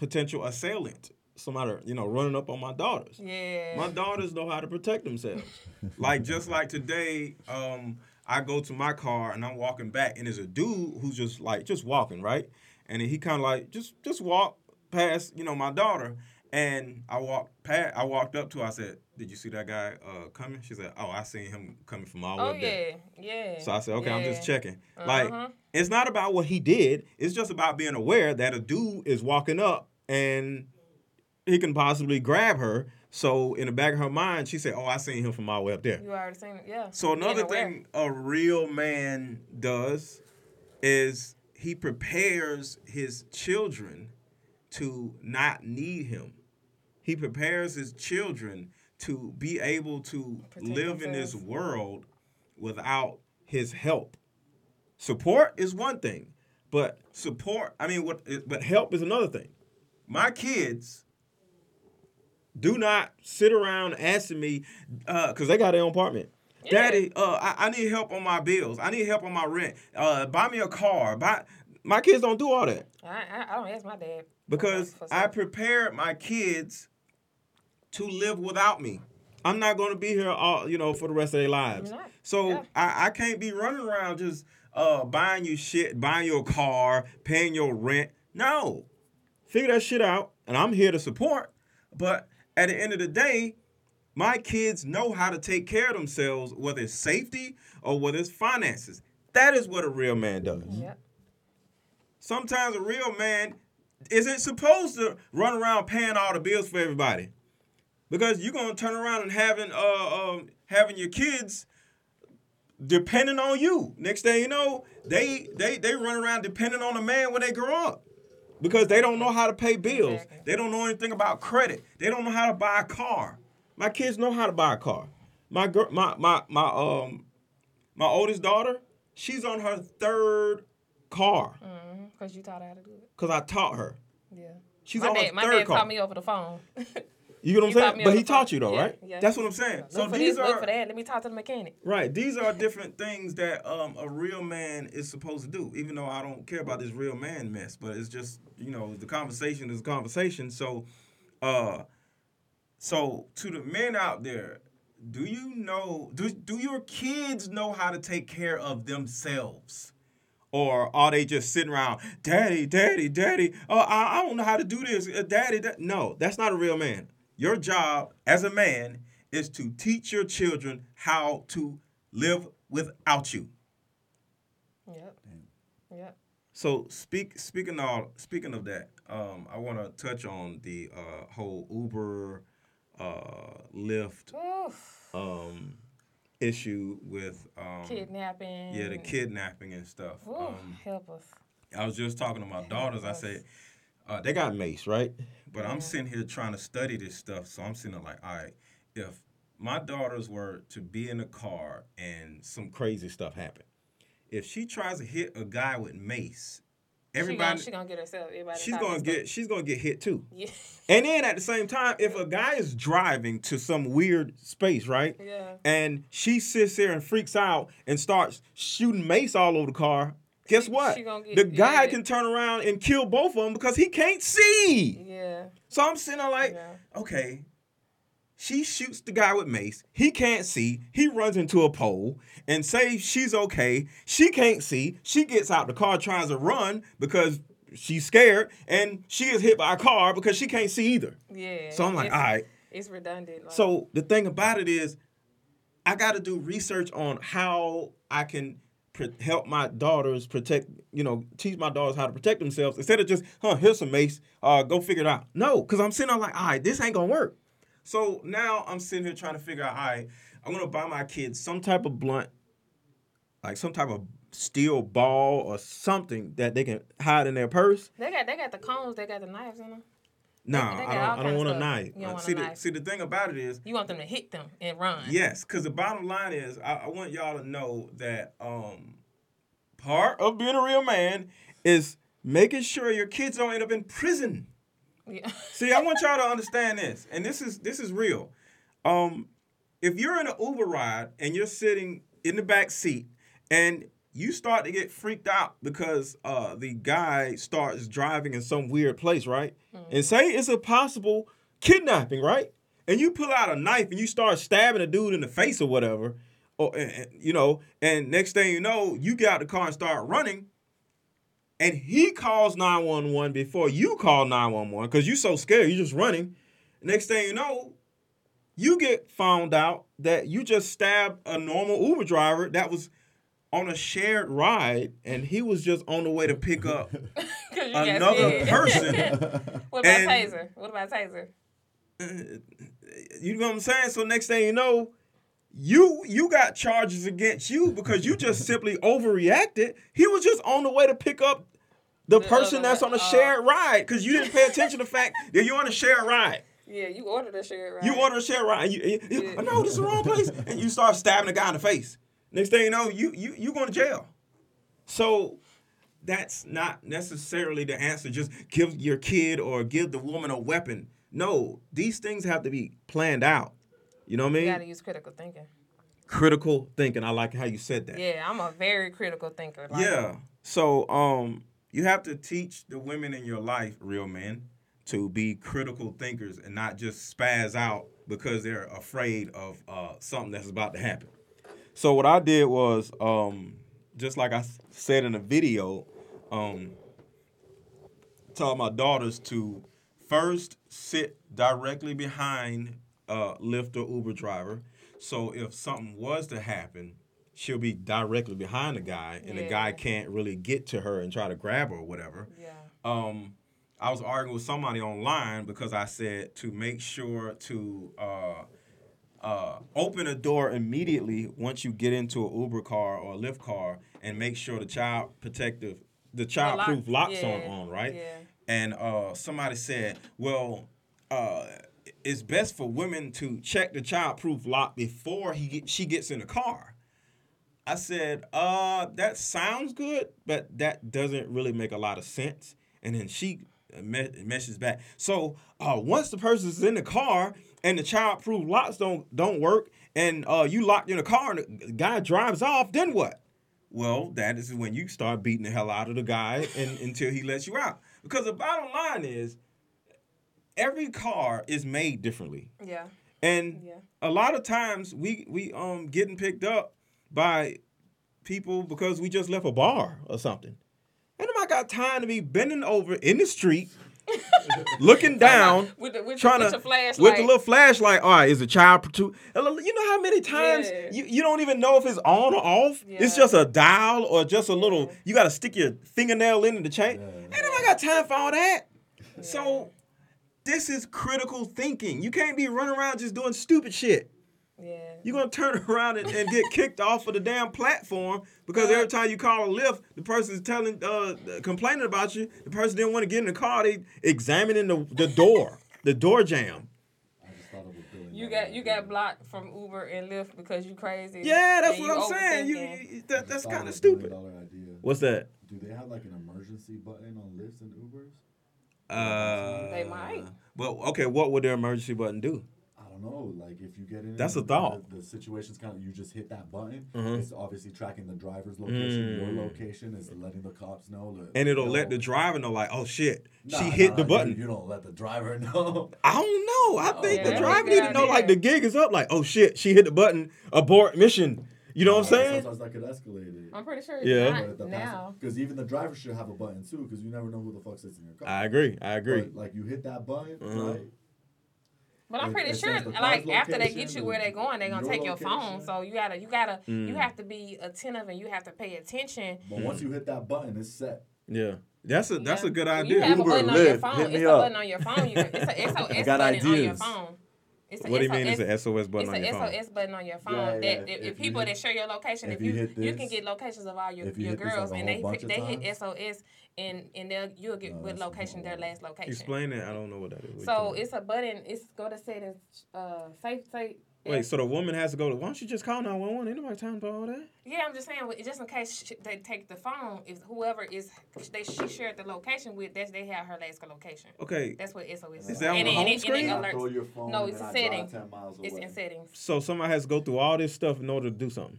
potential assailant. Somebody, you know, running up on my daughters. Yeah. My daughters know how to protect themselves. like just like today, um, I go to my car and I'm walking back, and there's a dude who's just like just walking right, and he kind of like just just walk past, you know, my daughter, and I walked past. I walked up to her. I said, "Did you see that guy uh, coming?" She said, "Oh, I seen him coming from all the way oh up there." yeah, yeah. So I said, okay, I'm just checking. Like, Uh-huh. it's not about what he did. It's just about being aware that a dude is walking up and he can possibly grab her. So in the back of her mind, she said, "Oh, I seen him from all the way up there." You already seen it, yeah. So another thing a real man does is he prepares his children to not need him. He prepares his children to be able to Protect live in this world without his help. Support is one thing, but support, I mean what but help is another thing. My kids do not sit around asking me because they got their own apartment. Daddy, uh, I, I need help on my bills. I need help on my rent. Uh, buy me a car. Buy. My kids don't do all that I, I, I don't ask my dad because I prepared my kids to live without me. I'm not going to be here all you know for the rest of their lives. So Yeah. I, I can't be running around just uh, buying you shit, buying your car, paying your rent. No, figure that shit out, and I'm here to support. But at the end of the day, my kids know how to take care of themselves, whether it's safety or whether it's finances. That is what a real man does Yep. sometimes a real man isn't supposed to run around paying all the bills for everybody because you're gonna turn around and having uh um having your kids depending on you next thing you know they they they run around depending on a man when they grow up because they don't know how to pay bills Exactly. they don't know anything about credit they don't know how to buy a car my kids know how to buy a car my girl my my my um my oldest daughter she's on her third car Because you taught her how to do it. because I taught her. Yeah. She's my on dad, her my dad car. taught me over the phone. you know what I'm saying? But he the taught you though, Yeah, right? yeah. That's what I'm saying. look so for these this, look are for that. Let me talk to the mechanic. right. These are different things that um, a real man is supposed to do. Even though I don't care about this real man mess, but it's just you know the conversation is a conversation. So, uh, so to the men out there, do you know? Do do your kids know how to take care of themselves? Or are they just sitting around, daddy, daddy, daddy? Oh, I, I don't know how to do this, uh, daddy. Da-. No, that's not a real man. Your job as a man is to teach your children how to live without you. Yep. Yep. So speak speaking of speaking of that, um, I want to touch on the uh, whole Uber, uh, Lyft Oof. um, issue with um, Kidnapping. yeah the kidnapping and stuff. Oof, Um, help us. I was just talking to my daughters. I said, uh, they got mace, right? But I'm sitting here trying to study this stuff. So I'm sitting there like, all right, if my daughters were to be in a car and some crazy stuff happened, if she tries to hit a guy with mace, everybody, She gonna, she gonna get herself. Everybody she's gonna stuff. get, she's gonna get hit too. Yeah. And then at the same time, if a guy is driving to some weird space, right? Yeah. And she sits there and freaks out and starts shooting mace all over the car. Guess She- what? she the guy yeah. can turn around and kill both of them because he can't see. Yeah. So I'm sitting there like, Yeah. okay. She shoots the guy with mace. He can't see. He runs into a pole and say she's okay. She can't see. She gets out the car, tries to run because she's scared, and she is hit by a car because she can't see either. Yeah. So I'm like, all right. It's redundant. Like, So the thing about it is, I got to do research on how I can help my daughters protect. You know, teach my daughters how to protect themselves instead of just, huh, here's some mace. Uh, go figure it out. No, because I'm sitting there like, all right, this ain't gonna work. So now I'm sitting here trying to figure out, all right, I'm gonna buy my kids some type of blunt, like some type of steel ball or something that they can hide in their purse. they got they got the cones. They got the knives in them. Nah, they got I don't. I don't want a stuff. knife. You want see the knife. see the thing about it is, You want them to hit them and run. Yes, because the bottom line is, I, I want y'all to know that um, part of being a real man is making sure your kids don't end up in prison. Yeah. See, I want y'all to understand this, and this is this is real. Um, if you're in an Uber ride and you're sitting in the back seat and you start to get freaked out because uh, the guy starts driving in some weird place, right? And say it's a possible kidnapping, right? And you pull out a knife and you start stabbing a dude in the face or whatever, or and- you know, and next thing you know, you get out the car and start running and he calls 911 before you call 911 because you're so scared, you're just running. Next thing you know, you get found out that you just stabbed a normal Uber driver that was on a shared ride and he was just on the way to pick up another person. what about and- taser? What about taser? Uh, you know what I'm saying? So next thing you know, you you got charges against you because you just simply overreacted. He was just on the way to pick up the, The person that's on a Oh. shared ride because you didn't pay attention to the fact that you're on a shared ride. Yeah, you ordered a shirt, ride. You ordered a share ride. And you, you, you- Yeah. no, this is the wrong place. And you start stabbing the guy in the face. Next thing you know, you you you going to jail. So that's not necessarily the answer. Just give your kid or give the woman a weapon. No, these things have to be planned out. You know what I mean? You gotta use critical thinking. Critical thinking. I like how you said that. Yeah, I'm a very critical thinker. Like, Yeah. So um you have to teach the women in your life, real men, to be critical thinkers and not just spaz out because they're afraid of uh, something that's about to happen. So what I did was um just like I said in the video, um taught my daughters to first sit directly behind uh Lyft or Uber driver. So if something was to happen, she'll be directly behind the guy and the guy can't really get to her and try to grab her or whatever. Yeah. Um I was arguing with somebody online because I said to make sure to uh uh, open a door immediately once you get into an Uber car or a Lyft car, and make sure the child protective, the child-proof lock- locks on yeah, on right. yeah. And uh, somebody said, well, uh, it's best for women to check the child-proof lock before he get, she gets in the car. I said, uh, that sounds good, but that doesn't really make a lot of sense. And then she me- messages back. So uh, once the person's in the car and the child-proof locks don't don't work, and uh, you locked in a car and the guy drives off, then what? Well, that is when you start beating the hell out of the guy and, until he lets you out. Because the bottom line is, every car is made differently. Yeah. And Yeah. a lot of times we we um getting picked up by people because we just left a bar or something. And I got time to be bending over in the street, looking down, With the with, trying the, to with your flashlight. with the little flashlight. All right, is the child too? You know how many times Yeah. you, you don't even know if it's on or off. It's just a dial or just a little. You got to stick your fingernail into the chain. Ain't nobody got time for all that. So this is critical thinking. You can't be running around just doing stupid shit. Yeah. You're gonna turn around and, and get kicked off of the damn platform because every time you call a Lyft, the person's telling, uh, complaining about you. The person didn't want to get in the car. They examining the, the door, the door jamb. I just thought of a billion You got you got blocked from Uber and Lyft because you crazy. Yeah, that's what I'm saying. You, you- that, that's kind of of a billion stupid. idea. What's that? Do they have like an emergency button on Lyfts and Ubers? Uh, They might. Well, okay. What would their emergency button do? I don't know. Like if you get in, That's a thought. The, the situation's kind of you just hit that button. Mhm. It's obviously tracking the driver's location. Mm. Your location is letting the cops know. That, And it'll yo, let the driver know, like, oh shit, Nah, she nah, hit the you- button. You, don't let the driver know. I don't know. I Oh, think yeah, the driver need to know, idea. like, the gig is up. Like, oh shit, she hit the button. Abort mission. You know what I'm saying? Sometimes that could escalate it. I'm pretty sure Yeah. now. Because even the driver should have a button too, because you never know who the fuck sits in your car. I agree. I agree. But, like you hit that button, Mhm. right? But I'm pretty sure, like after they get you where they're going, they're gonna your take your phone. So you gotta, you gotta, Mm. you have to be attentive and you have to pay attention. But once you hit that button, it's set. Yeah, that's a that's Yeah. a good You idea. have a Uber, button on your Lyft, phone. hit It's me a up. button on your phone. You it's a SOS got button on your phone. It's a what do you mean? SOS It's an SOS button on your a phone. SOS button on your phone. Yeah, that yeah. if, If if people hit- that share your location, if if you you hit you can get locations of all your, you your hit like, girls, and they bunch they times? hit SOS, and and they'll you'll get No, what location their last location. Explain it. I don't know what that is. So it's a button. It's go to settings. Uh, safe say. Wait, so the woman has to go to. Why don't you just call nine one one? Ain't nobody time for all that. Yeah, I'm just saying, just in case sh- they take the phone, if whoever is they she shared the location with, that's they have her last location. Okay, That's what SOS Is that on and the it- home and it- and it screen? I alerts. your phone No, it's then a I drive setting. 10 miles It's in settings. so somebody has to go through all this stuff in order to do something.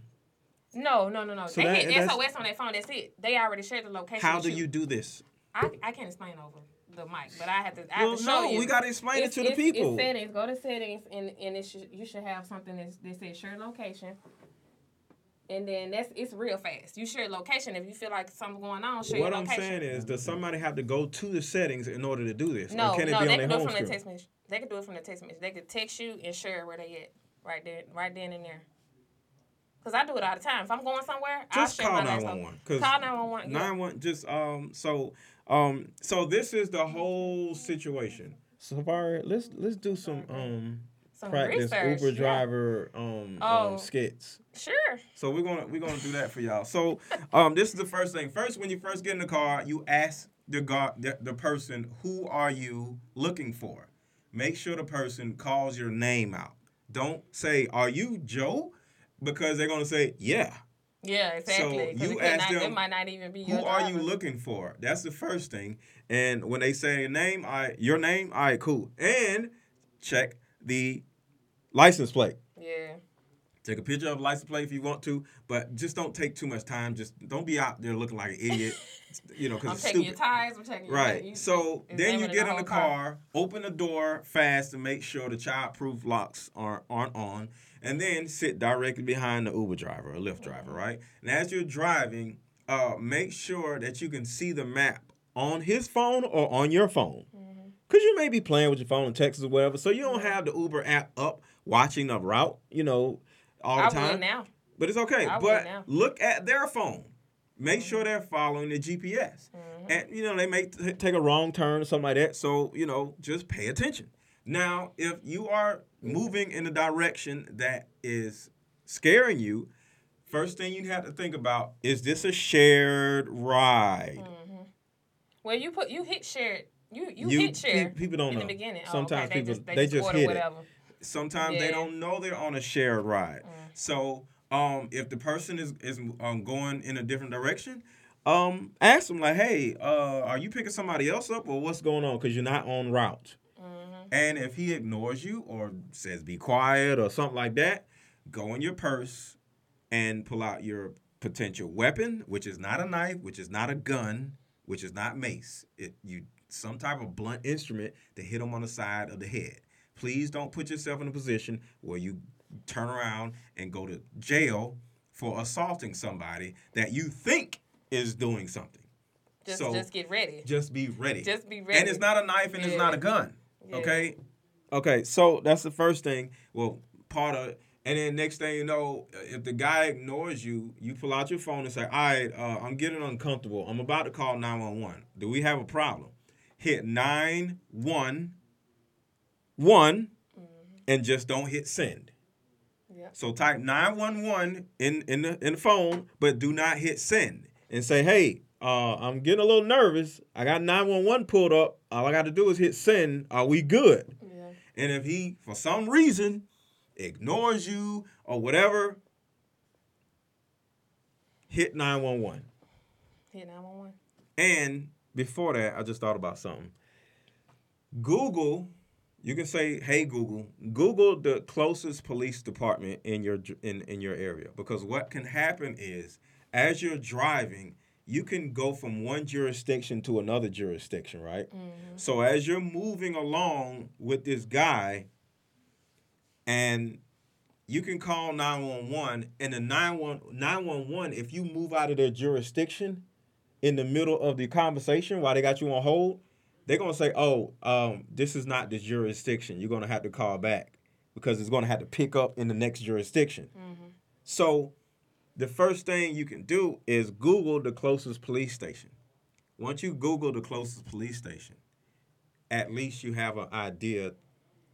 No, no, no, no. So they that- hit SOS on their phone. That's it. They already shared the location. How do you do this? I, I can't explain over the mic, but I have to. I Well, have to show no, you. we gotta explain it It's- to the people. It's settings. Go to settings, and and it should, you should have something that's, that says share location. And then that's it's real fast. You share location if you feel like something's going on. Share What I'm location. saying is, does somebody have to go to the settings in order to do this, no, or can it no, be they on can their do it home from the text message. They can do it from the text message. They could text you and share where they at right there, right then and there. Cause I do it all the time. If I'm going somewhere, Just I'll call 911. Call nine one one. Nine one. Just um. So um. So this is the whole situation. Safari, let's let's do some um Some practice research, Uber yeah. driver um, Oh. um skits. Sure. So we're gonna we're gonna do that for y'all. So um, this is the first thing. First, when you first get in the car, you ask the guard the, the person who are you looking for. Make sure the person calls your name out. Don't say, "Are you Joe?" Because they're gonna say, "Yeah." Yeah, exactly. So you it ask not, them, it might not even be your Who are you looking for? That's the first thing. And when they say your name, I your name, all right, cool. And check the license plate. Yeah. Take a picture of the license plate if you want to, but just don't take too much time. Just don't be out there looking like an idiot, you know, I'm because it's stupid. your tires. I'm checking Right. you- So then you get in the car, open the door fast to make sure the childproof locks aren't, aren't on, and then sit directly behind the Uber driver or Lyft driver, right? And as you're driving, uh, make sure that you can see the map on his phone or on your phone. Because you may be playing with your phone in Texas or whatever, so you don't have the Uber app up watching the route, you know, all the I time. now. But it's okay. I but now. look at their phone. Make sure they're following the GPS. Mm-hmm. And you know they may t- take a wrong turn or something like that. So you know just pay attention. Now, if you are moving in a direction that is scaring you, first thing you have to think about is this a shared ride? Well, you put you hit shared. You you, You- hit share. pe- people don't in know. the beginning. Oh, Sometimes okay. people- they just, they they just, hit it. whatever. Sometimes they don't know they're on a shared ride. Mm. So um, if the person is is um, going in a different direction, um, ask them like, "Hey, uh, are you picking somebody else up, or what's going on? Because you're not on route." And if he ignores you or says be quiet or something like that, go in your purse and pull out your potential weapon, which is not a knife, which is not a gun, which is not mace. It you some type of blunt instrument to hit him on the side of the head. Please don't put yourself in a position where you turn around and go to jail for assaulting somebody that you think is doing something. Just So- just get ready. Just be ready. Just be ready. And it's not a knife and it's not a gun. Yeah. Okay? Okay, so that's the first thing. Well, part of and then next thing you know, if the guy ignores you, you pull out your phone and say, "All right, uh, I'm getting uncomfortable. I'm about to call 911. Do we have a problem?" Hit 911 and just don't hit send. Yeah. So type 911 in in the in the phone, but do not hit send and say, "Hey, uh, I'm getting a little nervous. I got 911 pulled up. All I got to do is hit send. Are we good?" Yeah. And if he, for some reason, ignores you or whatever, hit 911. Hit nine one one. And before that, I just thought about something. Google, you can say, "Hey Google, Google the closest police department in your in in your area." Because what can happen is, as you're driving, you can go from one jurisdiction to another jurisdiction, right? So as you're moving along with this guy, and you can call 911 and the 911 911 if you move out of their jurisdiction in the middle of the conversation while they got you on hold they're gonna say, "Oh, um, this is not the jurisdiction. You're gonna have to call back because it's gonna have to pick up in the next jurisdiction." So, the first thing you can do is Google the closest police station. Once you Google the closest police station, at least you have an idea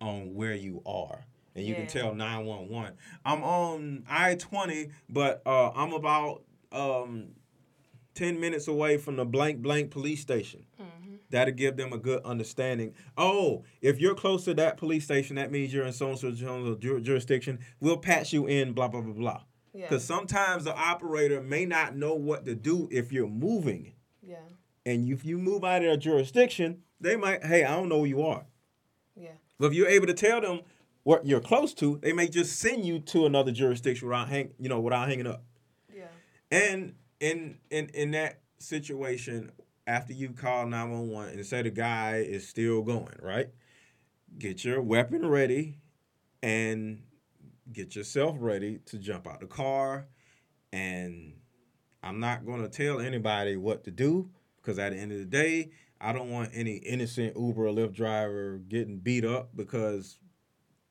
on where you are. And you Yeah. can tell 911. I'm on I 20, but uh, I'm about um, 10 minutes away from the blank blank police station. That'll give them a good understanding. Oh, if you're close to that police station, that means you're in so and so jurisdiction. We'll patch you in, blah, blah, blah, blah. Yeah. Because sometimes the operator may not know what to do if you're moving. Yeah. And if you move out of their jurisdiction, they might, hey, I don't know where you are. Yeah. But if you're able to tell them what you're close to, they may just send you to another jurisdiction without hang, you know, without hanging up. Yeah. And in in in that situation, after you call 911 and say the guy is still going, right? Get your weapon ready and get yourself ready to jump out the car. And I'm not going to tell anybody what to do because at the end of the day, I don't want any innocent Uber or Lyft driver getting beat up because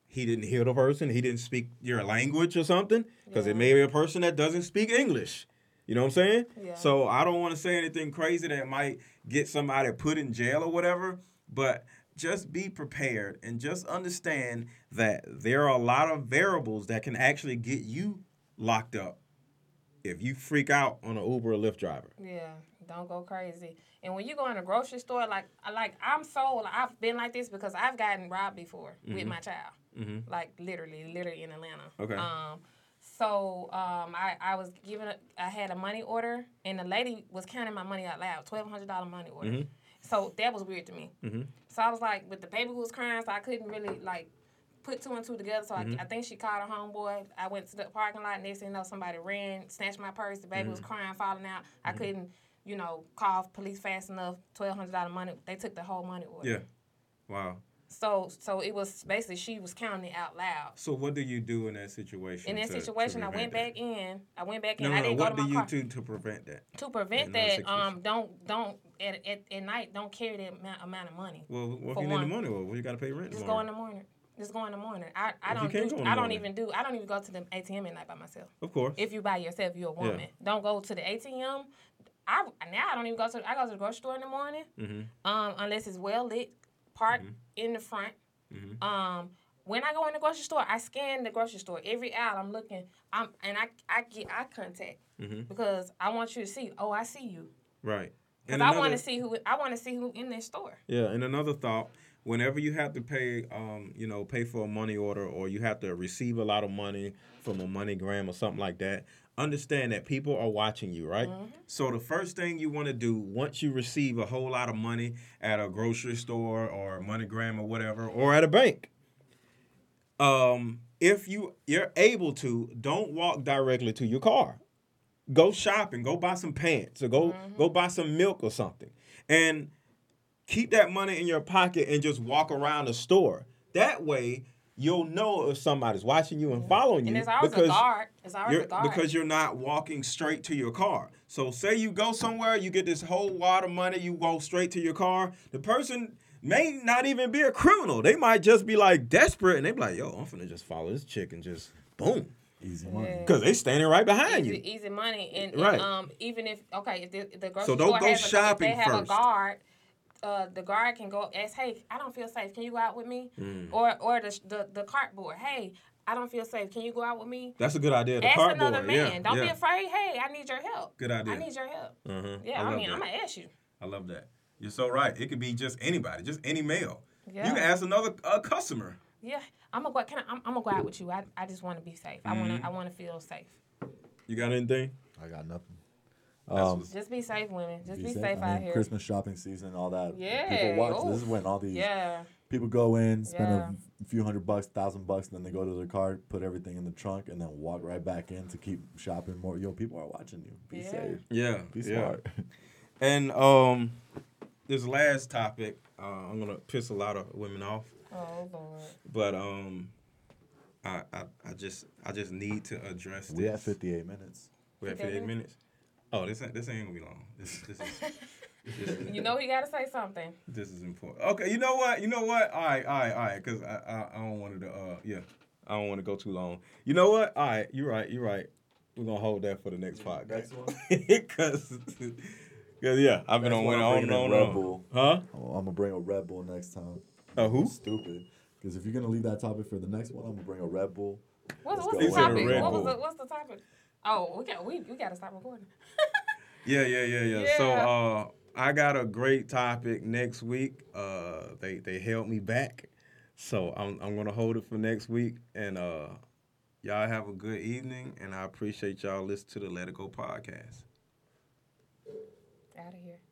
he didn't hear the person, he didn't speak your language or something, because it may be a person that doesn't speak English. You know what I'm saying? Yeah. So I don't want to say anything crazy that might get somebody put in jail or whatever, but just be prepared and just understand that there are a lot of variables that can actually get you locked up if you freak out on an Uber or Lyft driver. Yeah, don't go crazy. And when you go in a grocery store, like I like I'm so I've been like this because I've gotten robbed before with my child. Like literally, literally in Atlanta. Okay. Um, so um, I I was given a, I had a money order and the lady was counting my money out loud, twelve hundred dollar money order. Mm-hmm. So that was weird to me. Mm-hmm. So I was like, but the baby was crying, so I couldn't really like put two and two together. So I, mm-hmm. I think she called her homeboy. I went to the parking lot. and Next thing you know, somebody ran, snatched my purse. The baby was crying, falling out. I couldn't, you know, call police fast enough. Twelve hundred dollar money. They took the whole money order. Yeah. Wow. So so it was basically she was counting it out loud. So what do you do in that situation? In that to- to situation, I went that? back in. I went back in. no, I didn't What go do to my you car. do to prevent that? to prevent that, um, don't don't at, at, at night don't carry that amount, amount of money. Well, what if you need the one. money? Well, you got to pay rent Just tomorrow. go in the morning. Just go in the morning. I, I If don't do, I don't even do I don't even go to the ATM at night by myself. Of course. If you by yourself, you're a woman. Don't go to the ATM. I now I don't even go to I go to the grocery store in the morning. Mm-hmm. Um, unless it's well lit, park in the front. Um, when I go in the grocery store, I scan the grocery store every aisle. I'm looking. I'm and I I get eye contact Mm-hmm. because I want you to see. Oh, I see you. right. Because And I want to see who I want to see who in this store. Yeah, and another thought: whenever you have to pay, um, you know, pay for a money order, or you have to receive a lot of money from a MoneyGram or something like that, understand that people are watching you, right? So the first thing you want to do once you receive a whole lot of money at a grocery store or MoneyGram or whatever, or at a bank, um, if you you're able to, don't walk directly to your car. Go shopping, go buy some pants, or go go buy some milk or something, and keep that money in your pocket and just walk around the store. That way, you'll know if somebody's watching you and following you And there's always a because guard. There's always you're, a guard. because you're not walking straight to your car. So say you go somewhere, you get this whole wad of money, you go straight to your car. The person may not even be a criminal. They might just be like desperate and they be like, yo, I'm finna just follow this chick and just boom. Easy money. Yeah. Because they standing right behind easy, you. easy money, and, and, Right. um, even if okay, if the, if the grocery So don't store go has a, shopping if they have first. a guard, uh, the guard can go ask, hey, I don't feel safe. Can you go out with me? Mm. Or or the the the cartboard, hey, I don't feel safe. Can you go out with me? That's a good idea. The ask cardboard. another man. Yeah, don't be afraid. Hey, I need your help. Good idea. I need your help. Uh-huh. Yeah, I I, love mean, that. I'm gonna ask you. I love that. You're so right. It could be just anybody, just any male. Yeah. You can ask another uh, customer. Yeah, I'm gonna go. Can I, I'm, I'm gonna go out with you. I, I just want to be safe. I Mm-hmm. wanna I wanna feel safe. You got anything? I got nothing. That's Um, Just be safe, women. Just be, be safe, safe. I out mean, here. Christmas shopping season, all that. Yeah, People watch. This is when all these Yeah. people go in, spend Yeah. a few hundred bucks, thousand bucks, and then they go to their car, put everything in the trunk, and then walk right back in to keep shopping more. Yo, people are watching you. Be Yeah. safe. yeah. Be yeah. smart. And um, this last topic, uh, I'm gonna piss a lot of women off, Oh Lord. but um, I, I I just I just need to address this. we at 58 minutes. We at 58 minutes. Oh, this ain't this ain't gonna be long. This this is You know he gotta say something. This is important. Okay, you know what? You know what? All right, all right, all right. Cause I, I, I don't want it to. Uh, yeah, I don't want to go too long. You know what? All right, you're right. You're right. We're gonna hold that for the next podcast. Next one? Cause, cause yeah, I've been Next on one, one I'm on bringing and in on. Red Bull. Huh? I'm gonna bring a Red Bull next time. Uh, who? Stupid. Because if you're gonna leave that topic for the next one, I'm gonna bring a Red Bull. What's, what's the He said a topic? What was the, what's the topic? Oh, we got we, we gotta stop recording. Yeah, yeah, yeah, yeah. So uh I got a great topic next week. Uh they they held me back. So I'm I'm gonna hold it for next week. And uh y'all have a good evening and I appreciate y'all listening to the Let It Go podcast. Out of here.